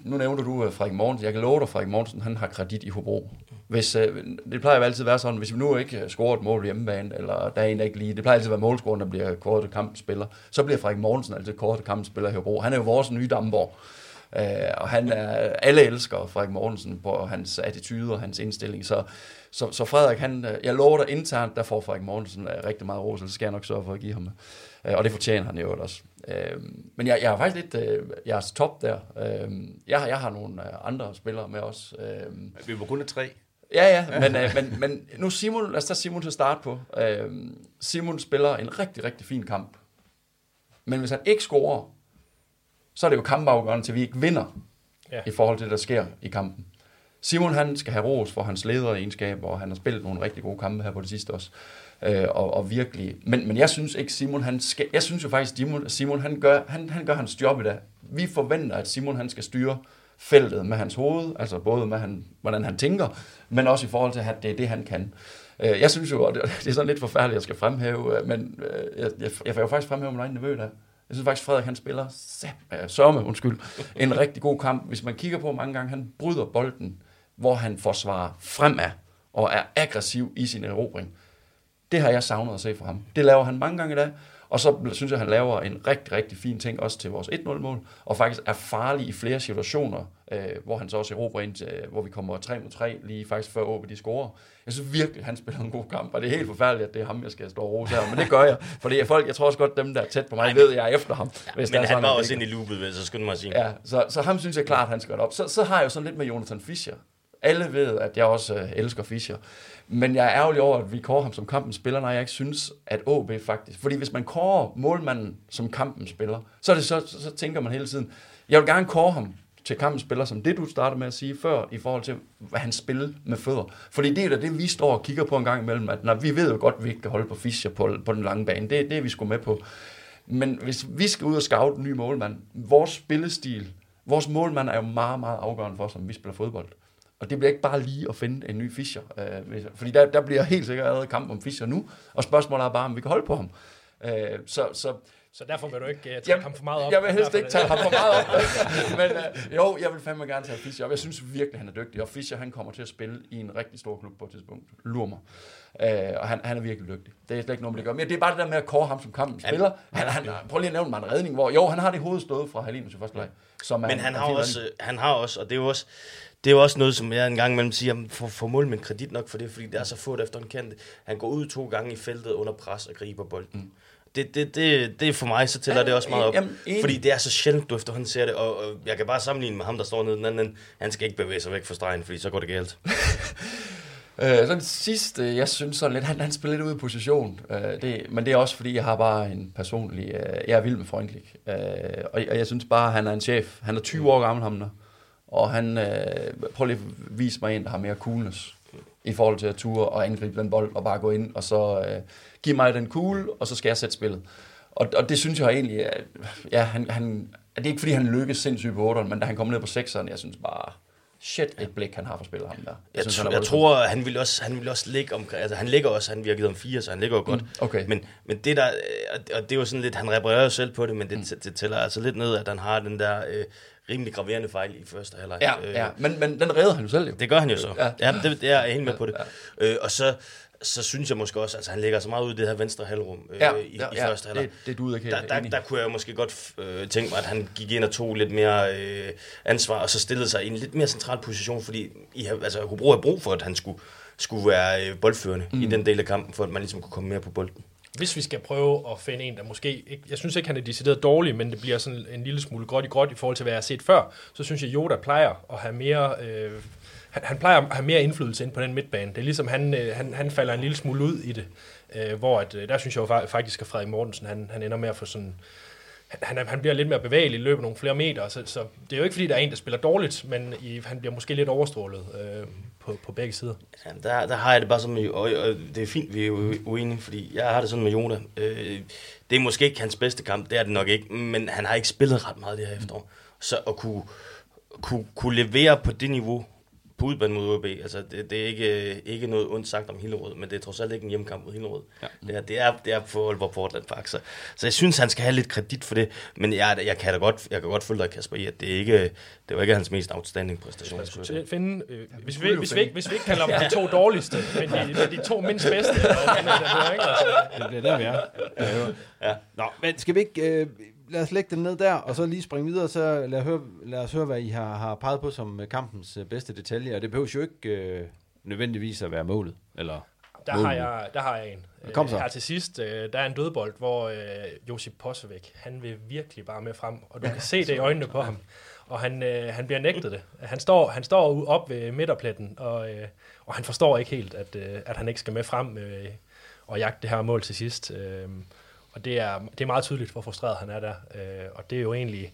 nu nævner du øh, Frederik Mortensen. Jeg kan love dig, Frederik Mortensen, han har kredit i Hobro. Hvis, øh, det plejer jo altid at være sådan, hvis vi nu ikke scorer et mål hjemmebane, eller der er en, der ikke lige, det plejer altid at være målscoren, der bliver kåret kampspiller, så bliver Frederik Mortensen altid kåret kampspiller i Hobro. Han er jo vores nye Damborg. Øh, og han er, alle elsker Frederik Mortensen på hans attitude og hans indstilling. Så, så, så Frederik, han, jeg lover dig internt, der får Frederik Mortensen rigtig meget ros, det skal jeg nok sørge for at give ham. Øh, og det fortjener han jo også. Øh, men jeg, jeg er faktisk lidt øh, jeres top der. Øh, jeg, har- jeg har nogle øh, andre spillere med os. Øh, Vi var kun af tre. Ja, ja, men, øh, men, men nu Simon, lad os tage Simon til at starte på. Øh, Simon spiller en rigtig, rigtig fin kamp. Men hvis han ikke scorer, så er det jo kampafgørende til, vi ikke vinder Ja. i forhold til det, der sker i kampen. Simon han skal have ros for hans lederegenskaber, og han har spillet nogle rigtig gode kampe her på det sidste også. Øh, og, og virkelig, men, men jeg synes ikke Simon han skal, jeg synes jo faktisk Simon, Simon han gør, han, han gør hans job i dag. Vi forventer at Simon han skal styre feltet med hans hoved, altså både med han, hvordan han tænker, men også i forhold til at det er det han kan. Øh, jeg synes jo, og det, er sådan lidt forfærdeligt at jeg skal fremhæve, øh, men øh, jeg, jeg, jeg får jo faktisk fremhæve min egen nevø der. Jeg synes faktisk, Frederik han spiller sørme, undskyld, en rigtig god kamp. Hvis man kigger på mange gange, han bryder bolden, hvor han forsvarer fremad og er aggressiv i sin erobring. Det har jeg savnet at se fra ham. Det laver han mange gange i dag, og så synes jeg, han laver en rigtig, rigtig fin ting også til vores 1-0-mål, og faktisk er farlig i flere situationer, øh, hvor han så også erobrer ind, til, øh, hvor vi kommer 3 mod 3, lige faktisk før OB de scorer. Jeg synes virkelig, han spiller en god kamp, og det er helt forfærdeligt, at det er ham, jeg skal stå og rose her, men det gør jeg, fordi folk, jeg tror også godt, dem der er tæt på mig, Ej, ved, at jeg er efter ham. Ja, hvis men han sådan, var at også ikke- ind i loopet, ved, så mig at sige. Ja, så, så ham synes jeg klart, han skal op. Så, så har jeg jo sådan lidt med Jonathan Fischer. Alle ved, at jeg også øh, elsker Fischer. Men jeg er ærgerlig over, at vi kårer ham som kampens spiller, når jeg ikke synes, at OB faktisk... Fordi hvis man kårer målmanden som kampens spiller, så, er det så, så, så tænker man hele tiden, jeg vil gerne kåre ham til kampens spiller, som det du startede med at sige før, i forhold til, hvad han spiller med fødder. Fordi det er da det, vi står og kigger på en gang imellem, at når vi ved jo godt, at vi ikke kan holde på Fischer på, på den lange bane. Det, det er vi sgu med på. Men hvis vi skal ud og scoute en ny målmand, vores spillestil, vores målmand er jo meget, meget afgørende for os, om vi spiller fodbold. Og det bliver ikke bare lige at finde en ny Fischer. Øh, fordi der, der bliver helt sikkert allerede kamp om Fischer nu, og spørgsmålet er bare, om vi kan holde på ham. Øh, så, så, Så derfor vil du ikke uh, tage Jamen, ham for meget op. jeg vil helst ikke tage ham for meget op. [laughs] [laughs] Men øh, jo, jeg vil fandme gerne tage Fischer op. Jeg synes virkelig, han er dygtig. Og Fischer, han kommer til at spille i en rigtig stor klub på et tidspunkt. Lur mig. Øh, og han, han er virkelig dygtig. Det er slet ikke noget, man gør. Men det er bare det der med at kåre ham som kampens spiller. Han, han, prøv lige at nævne mig en redning, hvor jo, han har det i hovedet stået fra Halinus i første leg. Som er Men en- han en har, også, han har også, og det er jo også, det er jo også noget, som jeg en gang imellem siger, for, for mål med kredit nok for det, fordi det er så få efter en kant. Han går ud to gange i feltet under pres og griber bolden. Mm. Det, det, det, det er for mig, så tæller Ja, det også meget op. jamen, fordi det er så sjældent, du efterhånden ser det, og, og jeg kan bare sammenligne med ham, der står nede den anden. Han skal ikke bevæge sig væk fra stregen, fordi så går det galt. [laughs] Øh, så det sidste, jeg synes sådan lidt, han, han spiller lidt ud i position. Øh, det, men det er også fordi, jeg har bare en personlig... Øh, jeg er vild med Freundlich. Øh, og, og jeg synes bare, han er en chef. Han er 20 år gammel, ham der. Og han... Øh, prøv lige at vise mig en, der har mere coolness i forhold til at ture og angribe den bold og bare gå ind og så øh, give mig den cool, og så skal jeg sætte spillet. Og, og det synes jeg egentlig, at, ja, han, han, det er ikke fordi, han lykkes sindssygt på 8'eren, men da han kom ned på 6'eren, jeg synes bare, shit et blik, han har for spillet ham der. Jeg, Jeg, synes, han jeg tror, han vil også, han vil også ligge om, altså han ligger også, han virkede om fire, så han ligger jo godt. Mm, okay. Men, men det der, øh, og det er jo sådan lidt, han reparerer jo selv på det, men det, mm. det tæller altså lidt ned, at han har den der øh, rimelig graverende fejl i første halvleg. Ja, Øh, ja. Men, men den redder han jo selv jo. Det gør han jo så. Ja. Ja, ja det, det er jeg helt med på det. Øh, og så, så synes jeg måske også, at altså, han lægger så meget ud i det her venstre halvrum øh, Ja, i, ja, i ja, første halvleg. det- det du ikke der, der, der kunne jeg måske godt øh, tænke mig, at han gik ind og tog lidt mere øh, ansvar, og så stillede sig i en lidt mere central position, fordi I altså, Hobro har brug for, at han skulle, skulle være øh, boldførende mm. i den del af kampen, for at man ligesom kunne komme mere på bolden. Hvis vi skal prøve at finde en, der måske... Ikke, jeg synes ikke, han er decideret dårlig, men det bliver sådan en lille smule gråt i gråt i forhold til, hvad jeg har set før. Så synes jeg, Yoda plejer at have mere... Øh, han, han plejer at have mere indflydelse ind på den midtbane. Det er ligesom, han, øh, han, han falder en lille smule ud i det. Øh, hvor at, øh, der synes jeg jo faktisk, at Frederik Mortensen, han, han ender med at få sådan... Han, han, han bliver lidt mere bevægelig, løber nogle flere meter, så, så det er jo ikke, fordi der er en, der spiller dårligt, men i, han bliver måske lidt overstrålet øh, på, på begge sider. Jamen, der, der har jeg det bare sådan med, og, og det er fint, vi er uenige, fordi jeg har det sådan med Jona. Øh, det er måske ikke hans bedste kamp, det er det nok ikke, men han har ikke spillet ret meget det her efterår. Så at kunne, kunne, kunne levere på det niveau på udbanen mod OB, altså det, det er ikke, ikke noget ondt sagt om Hillerød, men det er trods alt ikke en hjemmekamp mod Hillerød. Ja. Det, er, det, er, det er på Aalborg Portland Park, så, så jeg synes, han skal have lidt kredit for det, men jeg, jeg, kan da godt, jeg kan godt følge dig, Kasper, i, at det, er ikke, det var ikke hans mest outstanding præstation. Man skulle finde, øh, hvis, vi, hvis, vi, ikke, hvis vi ikke kalder [laughs] dem de to dårligste, men de, men de to mindst bedste. sådan noget, der bliver, ikke? Altså, Det bliver der, vi er. Ja. Nå, men skal vi ikke... Øh, lad os lægge den ned der, og så lige springe videre, så lad, høre, lad os høre, hvad I har, har peget på som øh, kampens øh, bedste detaljer. Og det behøver jo ikke øh, nødvendigvis at være målet. Eller Der har, målet. jeg, der har jeg en. Kom så. Øh, Her til sidst, der er en dødbold, hvor øh, Josip Posevik, han vil virkelig bare med frem, og du kan se det i øjnene på ham. Og han, øh, han bliver nægtet det. Han står, han står op ved midterpletten, og, øh, og han forstår ikke helt, at, øh, at han ikke skal med frem øh, og jagte det her mål til sidst. Øh, og det er, det er meget tydeligt, hvor frustreret han er der. Øh, og det er jo egentlig...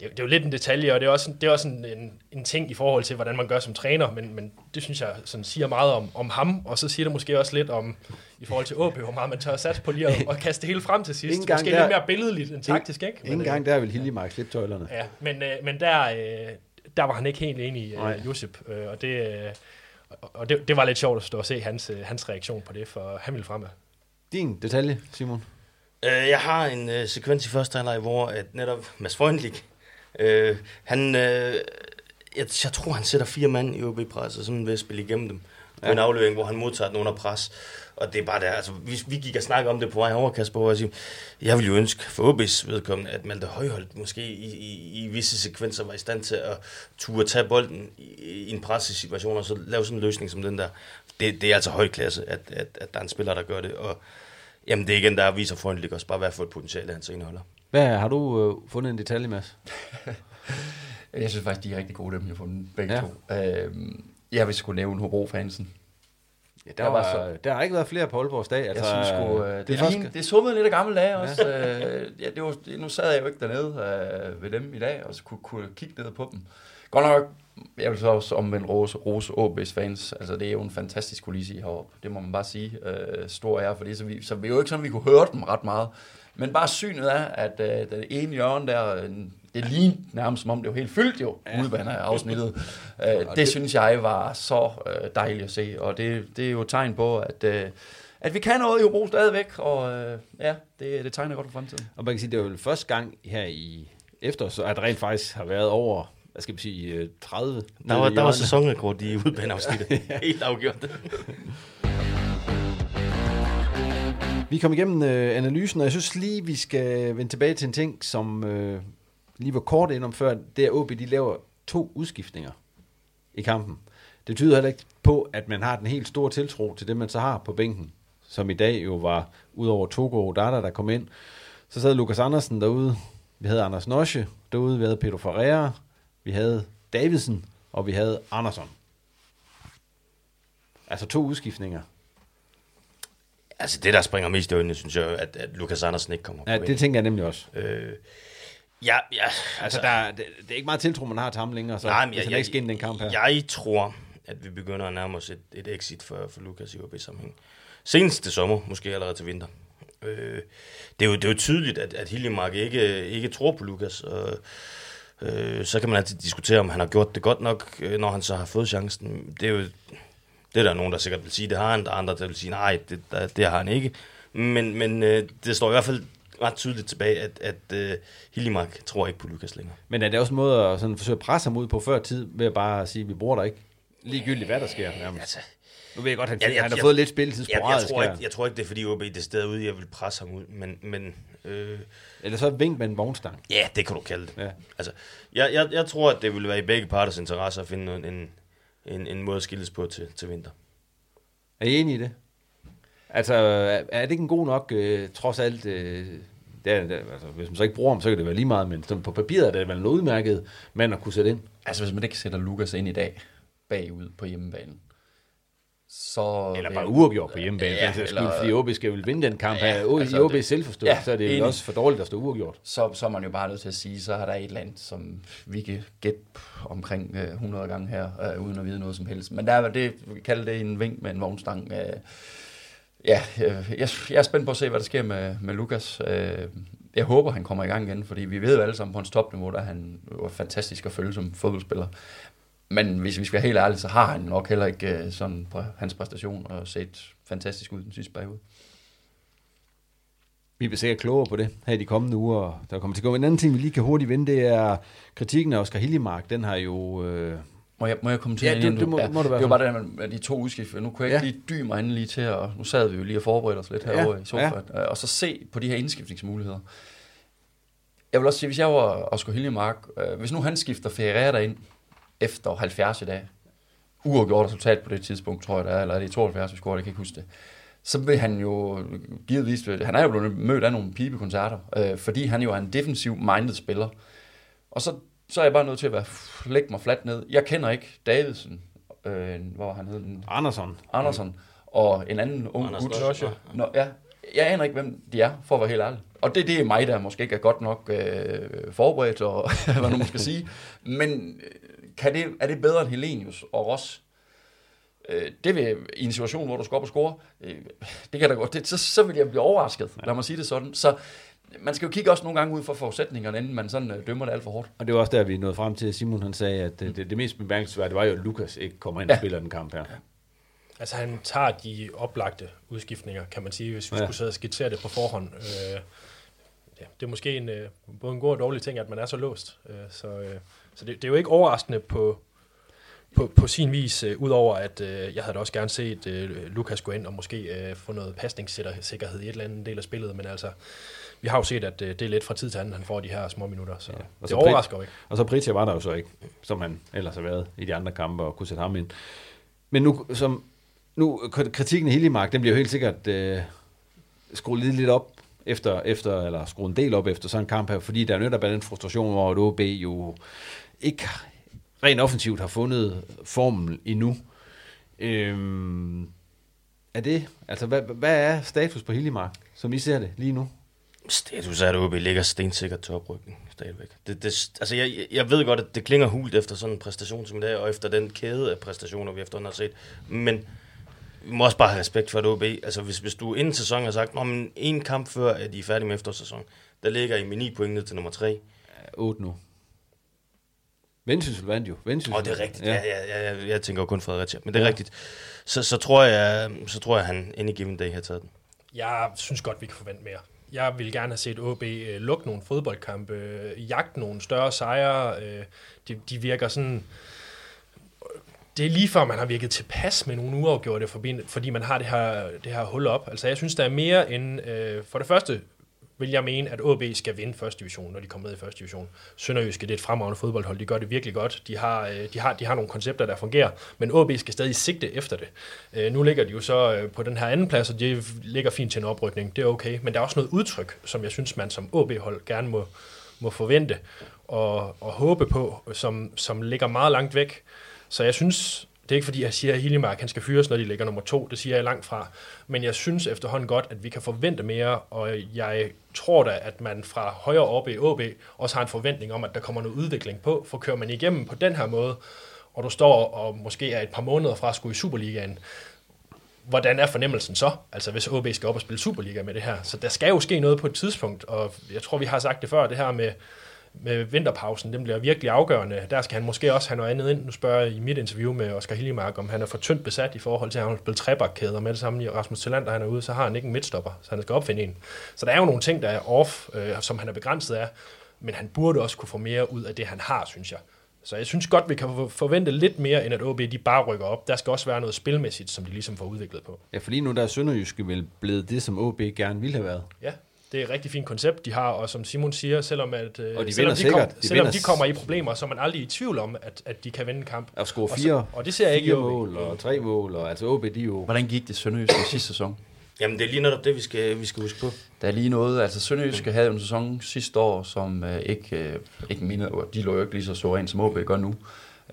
Det er, det er jo lidt en detalje, og det er også, det er også en, en, en ting i forhold til, hvordan man gør som træner, men, men det synes jeg sådan siger meget om, om ham, og så siger det måske også lidt om, i forhold til AB, hvor meget man tør at satse på lige at, at kaste det hele frem til sidst. [laughs] Ingen Måske der- lidt mere billedligt end taktisk, ikke? Ingen Men, gang der vil Hiljemark slippe tøjlerne. Ja, men, øh, men der, øh, der var han ikke helt enig, øh, Josip, øh, og, det, øh, og det, det var lidt sjovt at stå og se hans, øh, hans reaktion på det, for han ville fremad. Din detalje, Simon? Øh, jeg har en øh, sekvens i første halvleg, hvor at netop Mads Freundlich, øh, han, øh, jeg, jeg tror, han sætter fire mand i OB-pres, og sådan ved at spille igennem dem. Ja. en aflevering, hvor han modtager den under pres. Og det er bare der, altså, vi, vi gik og snakkede om det på vej over, Kasper, og jeg siger, jeg ville jo ønske for OB's vedkommende, at Malte Højholdt måske i, i, i visse sekvenser var i stand til at turde tage bolden i, i en pressesituation, og så lave sådan en løsning som den der. Det, det er altså høj klasse, at, at, at der er en spiller, der gør det, og Jamen, det er igen, der viser Freundlich også bare, hvad for et potentiale han så indeholder. Hvad har du øh, fundet en detalje, Mads? [laughs] Jeg synes faktisk, de er rigtig gode, dem jeg har fundet, begge Ja. ja. to. Øhm, jeg vil skulle nævne Hobro-fansen. Ja, der, var, der har ikke været flere på Aalborgs dag. Altså, jeg synes sgu, øh, det, det, lige, det summede lidt af gamle dage også. øh, ja, det var, nu sad jeg jo ikke dernede øh, ved dem i dag, og så kunne, kunne kigge ned på dem. Godt nok, jeg vil så også omvendt rose, rose AB's fans. Altså, det er jo en fantastisk kulisse heroppe. Det må man bare sige. Øh, stor ære for det. Så vi, så vi er jo ikke sådan, vi kunne høre dem ret meget. Men bare synet af, at øh, den ene hjørne der, øh, det lignede nærmest som om det var helt fyldt jo, ja. udvand af afsnittet. Øh, det, det- det synes jeg var så øh, dejligt at se, og det, det er jo et tegn på, at, øh, at vi kan noget i Hobro stadigvæk, og øh, ja, det, det tegner godt for fremtiden. Og man kan sige, det er jo første gang her i efter, så at rent faktisk har været over, hvad skal man sige, øh, 30. Der var, der var sæsonrekord i udbaneafsnittet. [laughs] Helt afgjort. Vi kom igennem øh, analysen, og jeg synes lige, vi skal vende tilbage til en ting, som øh, lige var kort ind om før. Det er, at OB de laver to udskiftninger i kampen. Det tyder heller ikke på, at man har den helt store tiltro til det, man så har på bænken. Som i dag jo var, udover Togo og Dada, der kom ind. Så sad Lukas Andersen derude. Vi havde Anders Nosche derude. Vi havde Pedro Ferreira. Vi havde Davidsen. Og vi havde Andersson. Altså to udskiftninger. Altså det, der springer mest i øjnene, synes jeg, at, at Lukas Andersen ikke kommer Ja, på det tænker jeg nemlig også. Øh, ja, ja. Altså, der, det, det er ikke meget tiltro, man har til ham længere, så Nej, men jeg, jeg, ikke skal ind den kamp her. Jeg tror, at vi begynder at nærme os et, et exit for, for Lukas i OB-sammenhæng. Senest til sommer, måske allerede til vinter. Øh, det, er jo, det er jo tydeligt, at, at Hiljemark ikke, ikke tror på Lukas. Og, øh, så kan man altid diskutere, om han har gjort det godt nok, øh, når han så har fået chancen. Det er jo det er der nogen, der sikkert vil sige, det har han. Der er andre, der vil sige, nej, det, der, det har han ikke. Men, men øh, det står i hvert fald ret tydeligt tilbage, at, at øh, Hiljemark tror ikke på Lukas længere. Men er det også en måde at sådan forsøge at presse ham ud på før tid, ved at bare sige, at vi bruger dig ikke? Ligegyldigt hvad der sker nærmest. Altså, nu ved jeg godt, han, Ja, jeg- han har jeg- fået lidt spilletid jeg, jeg, tror ikke, jeg tror ikke, det er fordi OB det sted ude, jeg vil presse ham ud, men... men øh, Eller så vink med en vognstang. Ja, det kan du kalde det. Ja. Altså, jeg, jeg, jeg tror, at det vil være i begge parters interesse at finde en, en, en, en måde at skilles på til, til vinter. Er I enige i det? Altså, er er det ikke en god nok, øh, trods alt, øh, det er, det, altså, hvis man så ikke bruger ham, så kan det være lige meget, men sådan på papiret er det vel en udmærket mand at kunne sætte ind. Altså, hvis man ikke sætter Lukas ind i dag, bagud på hjemmebanen, så... Eller bare uafgjort på hjemmebane, ja, for skyld, fordi OB skal vel vinde den kamp her. Ja, altså, I OB's selvforståelse, ja, så er det jo også for dårligt at stå uafgjort. Så, så er man jo bare nødt til at sige, så er der et eller andet, som vi kan gætte omkring øh, 100 gange her, øh, uden at vide noget som helst. Men der er det, vi kalder det en vink med en vognstang. Øh, ja, øh, jeg, jeg er spændt på at se, hvad der sker med, med Lukas. Øh, jeg håber, han kommer i gang igen, fordi vi ved jo alle sammen på hans topniveau, der er han jo fantastisk at følge som fodboldspiller. Men hvis vi skal være helt ærlige, så har han nok heller ikke øh, sådan på hans præstation og set fantastisk ud den sidste periode. Vi bliver sikkert klogere på det her i de kommende uger. Der kommer til at gå. En anden ting, vi lige kan hurtigt vende, det er kritikken af Oscar Hiljemark. Den har jo... Øh... Må jeg, må jeg kommentere Ja, igen det, det må, ja, må du være Det var bare det med de to udskift. Nu kunne jeg ikke Ja. lige dybe mig lige til, og nu sad vi jo lige og forberedte os lidt herovre Ja, i sofaen, ja. og så se på de her indskiftningsmuligheder. Jeg vil også sige, hvis jeg var Oscar Hiljemark, øh, hvis nu han skifter Ferreira ind efter 70 i dag, uafgjort resultat på det tidspunkt, tror jeg det er, eller er det i 72, vi scorer, jeg kan ikke huske det, så vil han jo givetvis, han er jo blevet mødt af nogle pibekoncerter, øh, fordi han jo er en defensiv minded spiller. Og så, så er jeg bare nødt til at være, lægge mig fladt ned. Jeg kender ikke Davidsen, øh, hvor han hed den? Andersson. Andersson. Og en anden ung Anders gut. Nå, ja. Jeg aner ikke, hvem de er, for at være helt ærlig. Og det, det er mig, der måske ikke er godt nok øh, forberedt, og [laughs] hvad nu man skal sige. Men øh, kan det, er det bedre end Helenius og Ross? Øh, det vil, i en situation, hvor du skal op og score, øh, det kan da godt, det, så, så vil jeg blive overrasket, lad mig sige det sådan. Så man skal jo kigge også nogle gange ud for forudsætningerne, inden man sådan øh, dømmer det alt for hårdt. Og det var også der, vi nåede frem til, at Simon han sagde, at det, det, det mest bemærkelsesværdige var jo, at Lukas ikke kommer ind og Ja. spiller den kamp her. Altså han tager de oplagte udskiftninger, kan man sige, hvis vi Ja. ja. skulle sidde og skitsere det på forhånd. Øh, ja, det er måske en, øh, både en god og dårlig ting, at man er så låst. Øh, så øh, så det, det er jo ikke overraskende på, på, på sin vis, øh, udover at øh, jeg havde da også gerne set øh, Lukas gå ind og måske øh, få noget pasningssikkerhed i et eller andet del af spillet, men altså, vi har jo set, at øh, det er lidt fra tid til anden, han får de her små minutter, så ja, Og det så overrasker jo Prit- ikke. Og så Pritja var der jo så ikke, som han ellers har været i de andre kampe, og kunne sætte ham ind. Men nu, som, nu kritikken af Hiljemark, den bliver jo helt sikkert øh, skruet lidt, lidt op, efter, efter, eller skruet en del op efter sådan en kamp her, fordi der er netop den frustration over, at OB jo ikke rent offensivt har fundet formen endnu. Øhm, er det, altså hvad, hvad er status på Hiljemark, som I ser det lige nu? Status er, at OB ligger stensikkert til oprykning stadigvæk. Det, det, altså jeg, jeg ved godt, at det klinger hult efter sådan en præstation som i dag, og efter den kæde af præstationer, vi efterhånden har set. Men vi må også bare have respekt for, at OB, altså hvis, hvis du inden sæsonen har sagt, at en kamp før, at de er færdige med efterårssæsonen, der ligger I med 9 point ned til nummer 3. 8 nu. Vendsyssel vandt jo. Vendsyssel. Åh, oh, det er rigtigt. Ja. Ja, ja, ja, jeg tænker jo kun Fredericia, men det er ja. rigtigt. Så, så, tror jeg, så tror jeg, han any given day har taget den. Jeg synes godt, vi kan forvente mere. Jeg vil gerne have set OB øh, lukke nogle fodboldkampe, øh, jagte nogle større sejre. Øh, de, de virker sådan... Det er lige før, man har virket tilpas med nogle uafgjorte, fordi, fordi man har det her, det her hul op. Altså, jeg synes, der er mere end... Øh, for det første vil jeg mene, at AB skal vinde første division, når de kommer ned i første division. Sønderjyske, det er et fremragende fodboldhold, de gør det virkelig godt. De har, øh, de har, de har nogle koncepter, der fungerer, men AB skal stadig sigte efter det. Øh, nu ligger de jo så øh, på den her anden plads, og de ligger fint til en oprykning, det er okay. Men der er også noget udtryk, som jeg synes, man som AB-hold gerne må, må forvente og, og håbe på, som, som ligger meget langt væk. Så jeg synes, det er ikke fordi, jeg siger, at Hiljemark han skal fyres, når de ligger nummer to. Det siger jeg langt fra. Men jeg synes efterhånden godt, at vi kan forvente mere, og jeg tror da, at man fra højre oppe i OB også har en forventning om, at der kommer noget udvikling på. For kører man igennem på den her måde, og du står og måske er et par måneder fra at skulle i Superligaen, hvordan er fornemmelsen så? Altså hvis OB skal op og spille Superliga med det her. Så der skal jo ske noget på et tidspunkt, og jeg tror, vi har sagt det før, det her med, med vinterpausen, den bliver virkelig afgørende. Der skal han måske også have noget andet ind. Nu spørger jeg i mit interview med Oscar Hiljemark, om han er for tyndt besat i forhold til, at han har spillet trebakkæder med det samme Rasmus Tillander, han er ude, så har han ikke en midtstopper, så han skal opfinde en. Så der er jo nogle ting, der er off, øh, som han er begrænset af, men han burde også kunne få mere ud af det, han har, synes jeg. Så jeg synes godt, vi kan forvente lidt mere, end at OB de bare rykker op. Der skal også være noget spilmæssigt, som de ligesom får udviklet på. Ja, for lige nu der er Sønderjyske vel blevet det, som OB gerne ville have været. Ja, det er et rigtig fint koncept, de har, og som Simon siger, selvom, at, øh, og de selvom, de, sikkert. kom, de, selvom de kommer i problemer, så er man aldrig i tvivl om, at, at de kan vinde en kamp. Og score fire, og, så, og det ser jeg ikke fire mål og tre mål, og altså OB, de jo... Hvordan gik det Sønderjyske sidste sæson? Jamen, det er lige netop det, vi skal, vi skal huske på. Der er lige noget, altså Sønderjyske havde en sæson sidste år, som øh, ikke, øh, ikke mindede, de lå jo ikke lige så så rent, som OB gør nu.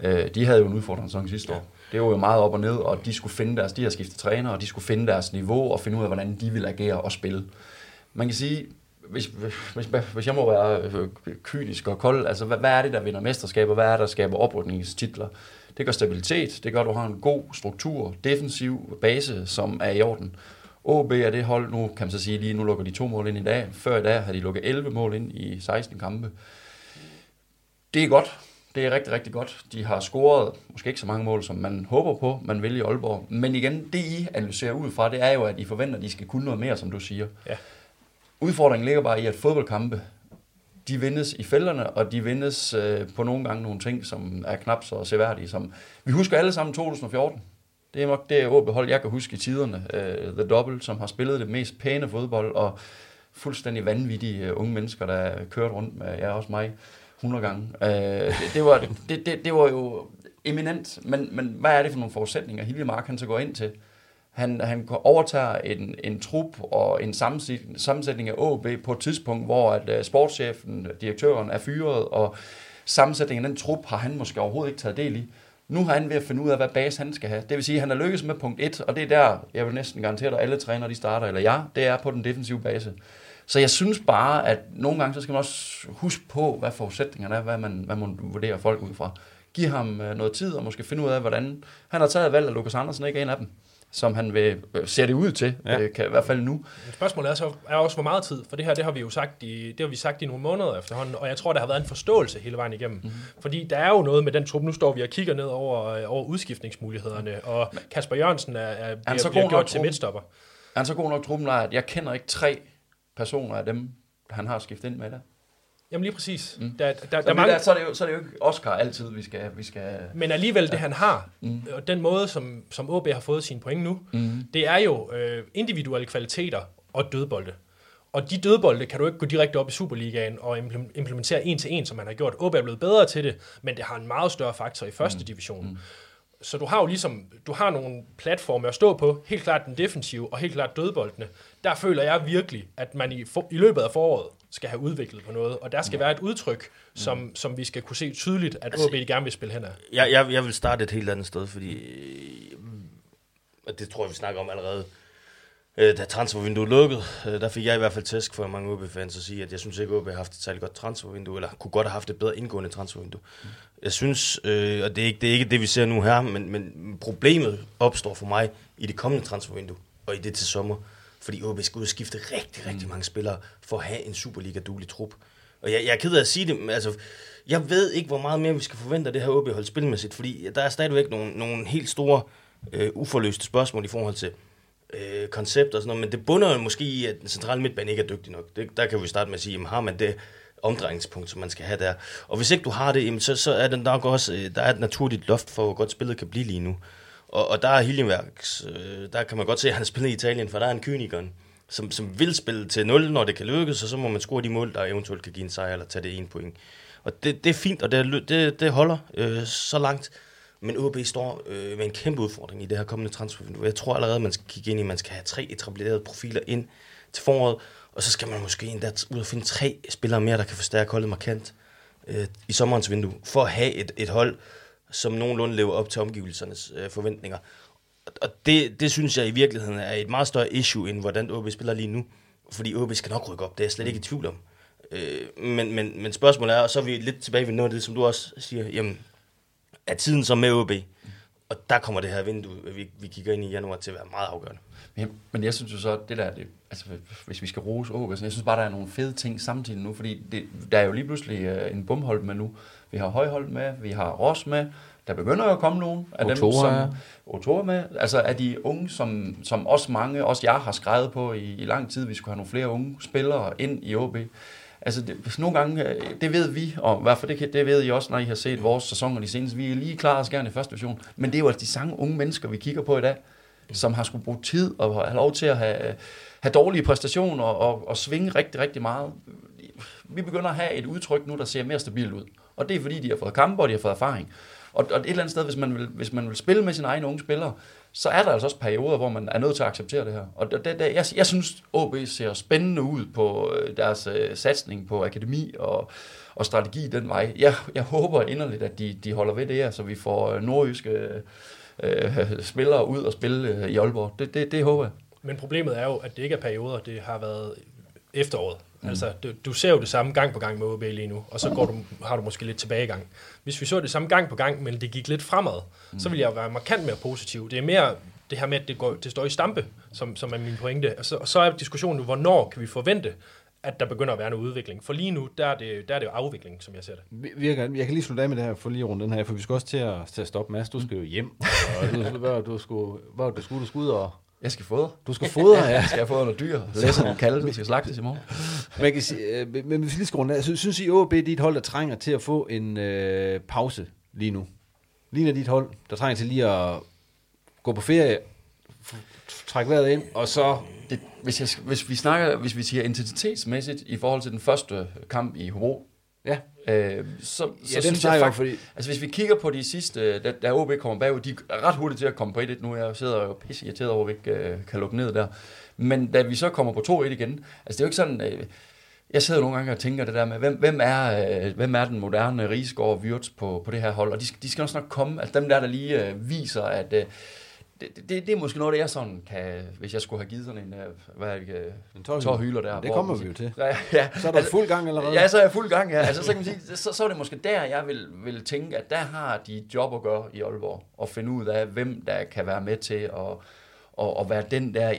Øh, de havde jo en udfordrende sæson sidste ja. år. Det var jo meget op og ned, og de skulle finde deres, de har skiftet træner, og de skulle finde deres niveau og finde ud af, hvordan de vil agere og spille. Man kan sige, hvis, hvis, hvis jeg må være øh, kynisk og kold, altså hvad, hvad er det, der vinder mesterskaber? Hvad er det, der skaber oprydningstitler? Det gør stabilitet, det gør, at du har en god struktur, defensiv base, som er i orden. OB er det hold, nu kan man så sige lige, nu lukker de to mål ind i dag. Før i dag har de lukket 11 mål ind i 16 kampe. Det er godt. Det er rigtig, rigtig godt. De har scoret måske ikke så mange mål, som man håber på, man vil i Aalborg. Men igen, det I analyserer ud fra, det er jo, at I forventer, at de skal kunne noget mere, som du siger. Ja. Udfordringen ligger bare i, at fodboldkampe, de vindes i fælderne, og de vindes øh, på nogle gange nogle ting, som er knap så seværdige. Som, vi husker alle sammen 2014. Det er nok det OB-hold, jeg kan huske i tiderne. Øh, The Double, som har spillet det mest pæne fodbold, og fuldstændig vanvittige øh, unge mennesker, der kørt rundt med, ja, også mig, 100 gange. Øh, det, det, var, det, det, det var jo eminent, men, men hvad er det for nogle forudsætninger, Hilje Mark han så går ind til? Han, han overtager en, en trup og en sammensætning af OB på et tidspunkt, hvor at, øh, sportschefen, direktøren er fyret, og sammensætningen af den trup har han måske overhovedet ikke taget del i. Nu har han ved at finde ud af, hvad base han skal have. Det vil sige, at han er lykkes med punkt 1, og det er der, jeg vil næsten garantere at alle træner de starter, eller jeg, det er på den defensive base. Så jeg synes bare, at nogle gange, så skal man også huske på, hvad forudsætningerne er, hvad man, hvad man vurderer folk ud fra. Giv ham øh, noget tid, og måske finde ud af, hvordan... Han har taget valg, at Lukas Andersen ikke er en af dem som han vil øh, ser det ud til, ja. øh, kan, i hvert fald nu. Spørgsmålet er, så, er også, hvor meget tid, for det her, det har vi jo sagt i, det har vi sagt i nogle måneder efterhånden, og jeg tror, der har været en forståelse hele vejen igennem. Mm-hmm. Fordi der er jo noget med den trup, nu står vi og kigger ned over, øh, over udskiftningsmulighederne, og Kasper Jørgensen er, er, bliver, er bliver gjort til midtstopper. Er han så god nok truppen, at jeg kender ikke tre personer af dem, han har skiftet ind med der? Jamen lige præcis. Mm. Der, der, der, der mange... der, så, er det jo, så er det jo ikke Oscar altid, vi skal... Vi skal Men alligevel ja. det, han har, mm. og den måde, som, som OB har fået sine point nu, mm. det er jo øh, individuelle kvaliteter og dødbolde. Og de dødbolde kan du ikke gå direkte op i Superligaen og implementere en til en, som man har gjort. OB er blevet bedre til det, men det har en meget større faktor i første mm. division. Mm. Så du har jo ligesom, du har nogle platforme at stå på, helt klart den defensive og helt klart dødboldene. Der føler jeg virkelig, at man i, for, i løbet af foråret skal have udviklet på noget, og der skal ja. være et udtryk, som, mm. som vi skal kunne se tydeligt, at altså, OB gerne vil spille hen af. Jeg, jeg, jeg vil starte et helt andet sted, fordi og det tror jeg, vi snakker om allerede, øh, da transfervinduet lukkede, øh, der fik jeg i hvert fald tæsk for mange OB-fans at sige, at jeg synes ikke, at OB har haft et særligt godt transfervindue, eller kunne godt have haft et bedre indgående transfervindue. Mm. Jeg synes, øh, og det er, ikke, det er ikke det, vi ser nu her, men, men problemet opstår for mig i det kommende transfervindue, og i det til sommer, fordi OB skal udskifte rigtig, rigtig mange spillere for at have en Superliga-duelig trup. Og jeg, jeg er ked af at sige det, men altså, jeg ved ikke, hvor meget mere vi skal forvente af det her OB-hold spilmæssigt, fordi der er stadigvæk nogle, nogle helt store øh, uforløste spørgsmål i forhold til øh, koncept og sådan noget, men det bunder jo måske i, at den centrale midtbane ikke er dygtig nok. Det, der kan vi starte med at sige, jamen, har man det omdrejningspunkt, som man skal have der. Og hvis ikke du har det, jamen, så, så er det nok også, øh, der er et naturligt loft for, hvor godt spillet kan blive lige nu. Og, og der er Hiljenværks, øh, der kan man godt se, at han spiller i Italien, for der er en kynikeren, som, som vil spille til 0, når det kan lykkes, og så må man score de mål, der eventuelt kan give en sejr eller tage det ene point. Og det, det er fint, og det, det, det holder øh, så langt. Men OB står øh, med en kæmpe udfordring i det her kommende transfervindue. Jeg tror allerede, man skal kigge ind i, at man skal have tre etablerede profiler ind til foråret, og så skal man måske endda ud og finde tre spillere mere, der kan forstærke holdet markant øh, i sommerens vindue, for at have et, et hold, som nogenlunde lever op til omgivelsernes øh, forventninger. Og- det, det synes jeg i virkeligheden er et meget større issue, end hvordan OB spiller lige nu. Fordi OB skal nok rykke op, det er jeg slet ikke i tvivl om. Øh, men, men, men spørgsmålet er, og så er vi lidt tilbage ved noget af det, som du også siger, jamen, er tiden så med OB? Og der kommer det her vindue, øh, vi, vi kigger ind i januar, til at være meget afgørende. Men, men jeg synes jo så, det der, det, altså, hvis vi skal rose OB, så jeg synes bare, der er nogle fede ting samtidig nu, fordi det, der er jo lige pludselig øh, en bumhold med nu. Vi har Højhold med, vi har Ross med, der begynder jo at komme nogen af dem, Otora, ja. som Otora med, altså af de unge, som, som også mange, også jeg har skrevet på i, i lang tid, vi skulle have nogle flere unge spillere ind i OB. Altså, det, nogle gange, øh, det ved vi, og fald det, det ved I også, når I har set vores sæsoner de seneste. Vi er lige klar os gerne i første division, men det er jo altså de samme unge mennesker, vi kigger på i dag, som har skulle bruge tid og have lov til at have, have dårlige præstationer og, og svinge rigtig, rigtig meget. Vi begynder at have et udtryk nu, der ser mere stabilt ud. Og det er fordi, de har fået kampe, og de har fået erfaring. Og, og et eller andet sted, hvis man, vil, hvis man vil spille med sine egne unge spillere, så er der altså også perioder, hvor man er nødt til at acceptere det her. Og det, det, jeg, jeg synes, OB ser spændende ud på øh, deres øh, satsning på akademi og, og strategi den vej. Jeg, jeg håber inderligt, at de, de holder ved det her, så vi får øh, nordjyske øh, [laughs] spillere ud og spille øh, i Aalborg. Det, det, det håber jeg. Men problemet er jo, at det ikke er perioder, det har været efteråret. Mm. Mm. Altså, du, du ser jo det samme gang på gang med OB lige nu, og så går du, har du måske lidt tilbagegang. Hvis vi så det samme gang på gang, men det gik lidt fremad, mm. så vil jeg være markant mere positiv. Det er mere det her med, at det, går, det står i stampe, som, som er min pointe. Og så, og så er diskussionen jo, hvornår kan vi forvente, at der begynder at være noget udvikling. For lige nu, der er det, der er det jo afvikling, som jeg ser det. Virker, jeg kan lige slutte af med det her, for lige rundt den her, for vi skal også til at, til at stoppe, Mads. Du skal jo hjem. Og du, hvad, du skulle, hvad du skulle, du skulle ud og... Jeg skal fodre. Du skal fodre, [laughs] ja. Jeg skal fodre noget dyr. Læse nogle kalve, vi skal slagtes i morgen. Man kan sige, øh, men hvis vi lige af, så synes I, OB det er et hold, der trænger til at få en øh, pause lige nu? Ligner dit hold, der trænger til lige at gå på ferie, trække vejret ind, og så... Det, hvis, jeg, hvis vi snakker, hvis vi siger intensitetsmæssigt i forhold til den første kamp i Hobro, Ja. Øh, så, så den synes jeg faktisk, fordi- altså hvis vi kigger på de sidste, da, da OB kommer bagud, de er ret hurtigt til at komme på 1-1 nu, jeg sidder jo pisse irriteret over, at vi ikke øh, kan lukke ned der, men da vi så kommer på 2-1 igen, altså det er jo ikke sådan, øh, jeg sidder nogle gange og tænker det der med, hvem, hvem, er, øh, hvem er den moderne Rigsgaard og Wirtz på, på det her hold, og de, skal- de skal også nok komme, altså dem der, der lige øh, viser, at øh, det, det, det er måske noget, det jeg sådan kan, hvis jeg skulle have givet sådan en, øh, hvad er det, øh, En tårhyler der. Det hvor- kommer vi jo til. [laughs] Ja, ja. Så er der fuld gang allerede. Ja, så er jeg fuld gang, ja. Altså, så kan man sige, så, så er det måske der, jeg vil, vil tænke, at der har de job at gøre i Aalborg, og finde ud af, hvem der kan være med til at, og, og være den der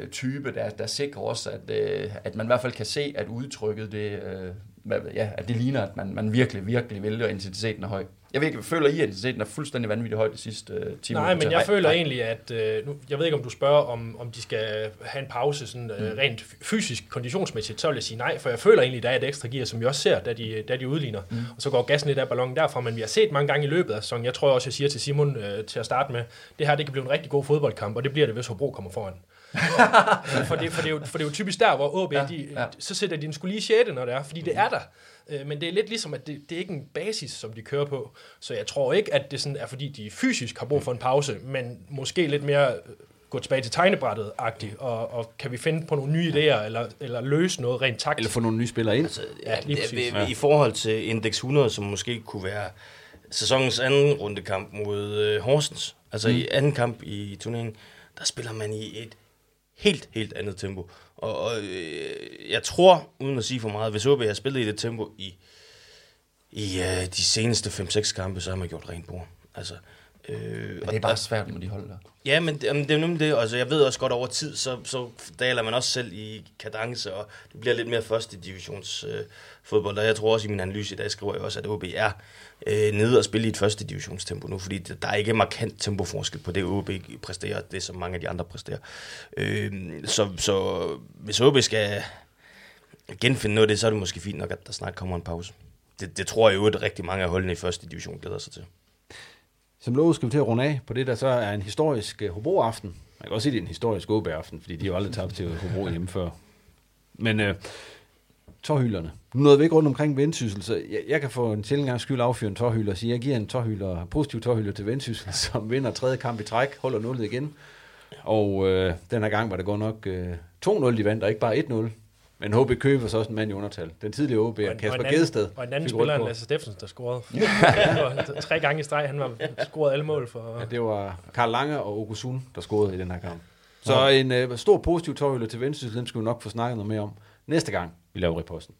øh, type, der, der sikrer også, at, øh, at man i hvert fald kan se, at udtrykket, det, øh, hvad- ja, at det ligner, at man, man virkelig, virkelig vil, og intensiteten er høj. Jeg ved ikke, føler I, at intensiteten er fuldstændig vanvittig høj de sidste øh, 10 Nej, men jeg føler egentlig, at... Øh, nu, jeg ved ikke, om du spørger, om, om de skal have en pause sådan, øh, Mm. rent fysisk, konditionsmæssigt, så vil jeg sige nej, for jeg føler egentlig, der er et ekstra gear, som vi også ser, da de, da de udligner. Mm. Og så går gassen lidt af ballonen derfra, men vi har set mange gange i løbet af sæsonen. Jeg tror også, jeg siger til Simon øh, til at starte med, det her det kan blive en rigtig god fodboldkamp, og det bliver det, hvis Hobro kommer foran. [laughs] for, det, for, det er jo, for det er jo typisk der, hvor AB, ja, de, ja. så sætter de en skulle lige 6. når det er, fordi det er der. Øh, Men det er lidt ligesom, at det, det er ikke en basis, som de kører på. Så jeg tror ikke, at det sådan er, fordi de fysisk har brug for en pause, men måske lidt mere øh, gå tilbage til tegnebrættet-agtigt, og, og kan vi finde på nogle nye idéer, eller, eller løse noget rent taktisk. Eller få nogle nye spillere ind. Altså, Ja, lige præcis. I, I forhold til Index 100, som måske kunne være sæsonens anden rundekamp mod øh, Horsens, altså mm. i anden kamp i turneringen, der spiller man i et helt, helt andet tempo. Og, og øh, jeg tror, uden at sige for meget, hvis OB har spillet i det tempo i, i øh, de seneste 5-6 kampe, så har man gjort rent bord. Altså, øh, men det er bare svært med de hold der. Ja, men det, jamen, det er nemlig det. Altså, jeg ved også godt, over tid, så, så daler man også selv i kadence, og det bliver lidt mere første divisions øh, fodbold. Og jeg tror også i min analyse i dag, skriver jeg også, at OB er øh, nede og spille i et første divisionstempo nu, fordi der er ikke markant tempoforskel på det, OB præsterer, og det som mange af de andre præsterer. Øh, så, så hvis OB skal genfinde noget af det, så er det måske fint nok, at der snart kommer en pause. Det, det tror jeg jo, at rigtig mange af holdene i første division glæder sig til. Som lovet skal vi til at runde af på det, der så er en historisk uh, Hobro-aften. Man kan også sige, det er en historisk OB-aften, fordi de har jo aldrig tabt til Hobro [laughs] hjemme før. Men uh, tårhylderne. Nu nåede vi ikke rundt omkring vendsyssel, så jeg, jeg kan få en sjældent gang skyld affyre en tårhylder og sige, jeg giver en tårhylder, positiv tårhylder til vendsyssel, [laughs] som vinder tredje kamp i træk, holder nullet igen. Og uh, den her gang var det godt nok uh, 2-0, de vandt, og ikke bare 1-0. Men HB Køge var så også en mand i undertal. Den tidligere OB, Og en- og Kasper en anden- Gedsted. Og en anden spiller end. Lasse Steffensen, der scorede. [laughs] Var tre gange i streg, han var scoret alle mål for... Ja, det var Karl Lange og Okusun, der scorede i den her kamp. Så en øh, stor positiv tårhylde til Vendsyssel, dem skal vi nok få snakket noget mere om næste gang, vi laver reposten.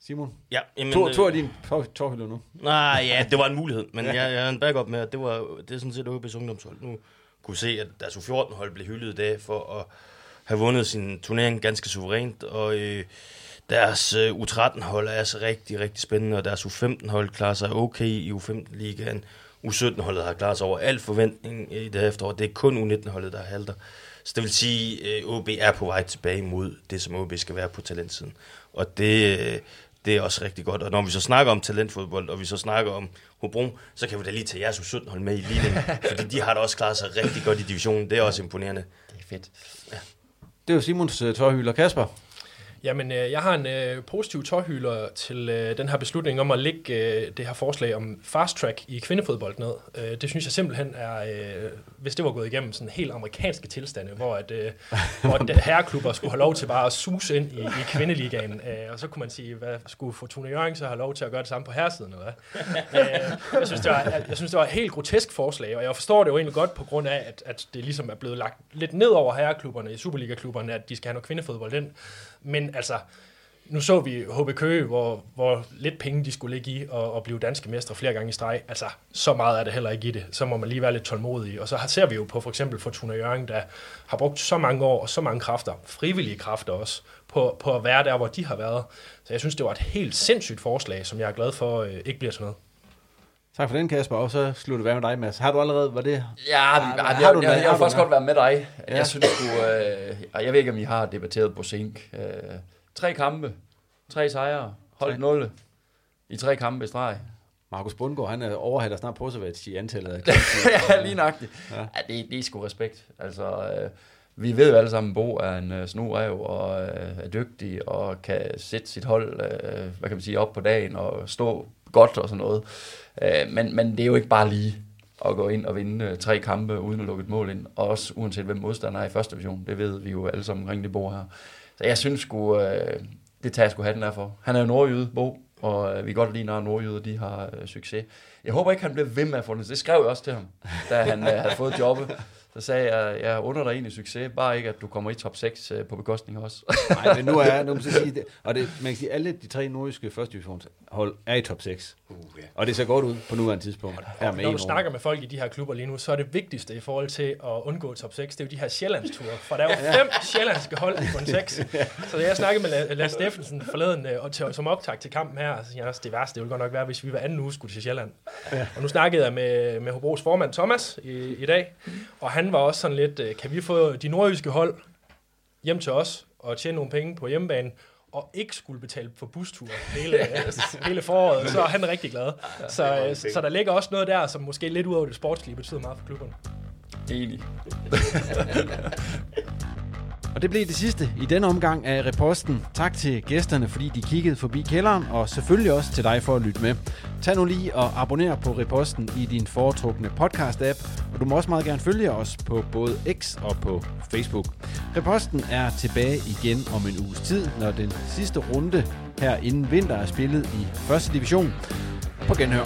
Simon? Ja, jamen, to, øh, to af dine tår- tårhylder nu. Nej, ja, [laughs] det var en mulighed, men Ja. ja. jeg, jeg har en backup med, at det, var, det er sådan set OB's ungdomshold. Nu kunne se, at deres U14-hold blev hyldet i dag for at have vundet sin turnering ganske suverænt, og øh, deres øh, U13-hold er altså rigtig, rigtig spændende, og deres U15-hold klarer sig okay i U15-ligaen. U17-holdet har klaret sig over al forventning i det efterår. Det er kun U19-holdet, der halter. Så det vil sige, at OB er på vej tilbage mod det, som OB skal være på talentsiden. Og det, øh, det er også rigtig godt. Og når vi så snakker om talentfodbold, og vi så snakker om Hobro, så kan vi da lige tage jeres U17-hold med i ligningen. fordi de har da også klaret sig rigtig godt i divisionen. Det er også imponerende. Det er fedt. Ja. Det var Simons uh. Kasper? Jamen, øh, jeg har en øh, positiv tårhylder til øh, den her beslutning om at lægge øh, det her forslag om fast track i kvindefodbold ned. Øh, det synes jeg simpelthen er, øh, hvis det var gået igennem sådan helt amerikanske tilstande, hvor, at, øh, hvor at herreklubber skulle have lov til bare at suse ind i, i kvindeligaen, øh, og så kunne man sige, hvad skulle Fortuna Jørgen så have lov til at gøre det samme på herresiden, eller hvad? øh, jeg, synes, det var, jeg, jeg synes, det var et helt grotesk forslag, og jeg forstår det jo egentlig godt på grund af, at, at det ligesom er blevet lagt lidt ned over herreklubberne i Superliga-klubberne, at de skal have noget kvindefodbold ind. Men altså, nu så vi HB Køge, hvor, hvor lidt penge de skulle ligge i og, og blive danske mestre flere gange i streg. Altså, så meget er det heller ikke i det. Så må man lige være lidt tålmodig. Og så ser vi jo på for eksempel Fortuna Jørgen, der har brugt så mange år og så mange kræfter, frivillige kræfter også, på, på at være der, hvor de har været. Så jeg synes, det var et helt sindssygt forslag, som jeg er glad for øh, ikke bliver til noget. Tak for den, Kasper. Og så slutter vi med dig, Mads. Har du allerede, var det? Ja, har, jeg, har jeg, du jeg, jeg, jeg vil faktisk godt være med dig. Ja. Ja. Jeg synes du, øh, jeg ved ikke, om I har debatteret Bosink. Øh, tre kampe, tre sejre, holdt nulle i tre kampe i streg. Markus Bundgaard, han er overhatter snart på sig i antallet af [laughs] ja, lige nøjagtigt. Ja. Ja. Ja, det, det er sgu respekt. Altså, øh, vi ved jo alle sammen, at Bo er en øh, snurev og øh, er dygtig og kan sætte sit hold, øh, hvad kan man sige, op på dagen og stå godt og sådan noget. Øh, men, men det er jo ikke bare lige at gå ind og vinde øh, tre kampe uden at lukke et mål ind, og også uanset hvem modstander er i første division. Det ved vi jo alle sammen omkring det bord her. Så jeg synes sgu, øh, det tager jeg sgu hatten af for. Han er jo nordjyde, Bo, og øh, vi kan godt lide, når nordjyder de har øh, succes. Jeg håber ikke, han bliver ved med at få det. Det skrev jeg også til ham, da han øh, havde fået jobbet. Så sagde jeg, jeg under dig egentlig succes, bare ikke, at du kommer i top 6 øh, på bekostning os. [laughs] Nej, men nu er, nu må jeg sige, det, [laughs] og det, man kan sige, alle de tre nordiske første divisionshold er i top 6. Uh, yeah. Og det ser godt ud på nuværende tidspunkt. Her med Når du snakker med folk i de her klubber lige nu, så er det vigtigste i forhold til at undgå top 6, det er jo de her Sjællandsture. For der er jo fem sjællandske hold i en 6. [laughs] Så jeg snakkede med La- Lars Steffensen forleden øh, og til, som optag til kampen her, og så jeg også, det værste det ville godt nok være, hvis vi hver anden uge skulle til Sjælland. Ja. Og nu snakkede jeg med, med Hobros formand Thomas i, i dag, og han var også sådan lidt, øh, kan vi få de nordjyske hold hjem til os og tjene nogle penge på hjemmebane, og ikke skulle betale for busture hele, [laughs] hele foråret, så er han rigtig glad. Så, øh, så der ligger også noget der, som måske lidt ud over det sportslige betyder meget for klubberne. Enig. [laughs] Og det blev det sidste i denne omgang af reposten. Tak til gæsterne, fordi de kiggede forbi kælderen, og selvfølgelig også til dig for at lytte med. Tag nu lige og abonner på reposten i din foretrukne podcast-app, og du må også meget gerne følge os på både X og på Facebook. Reposten er tilbage igen om en uges tid, når den sidste runde her inden vinter er spillet i første division. På genhør.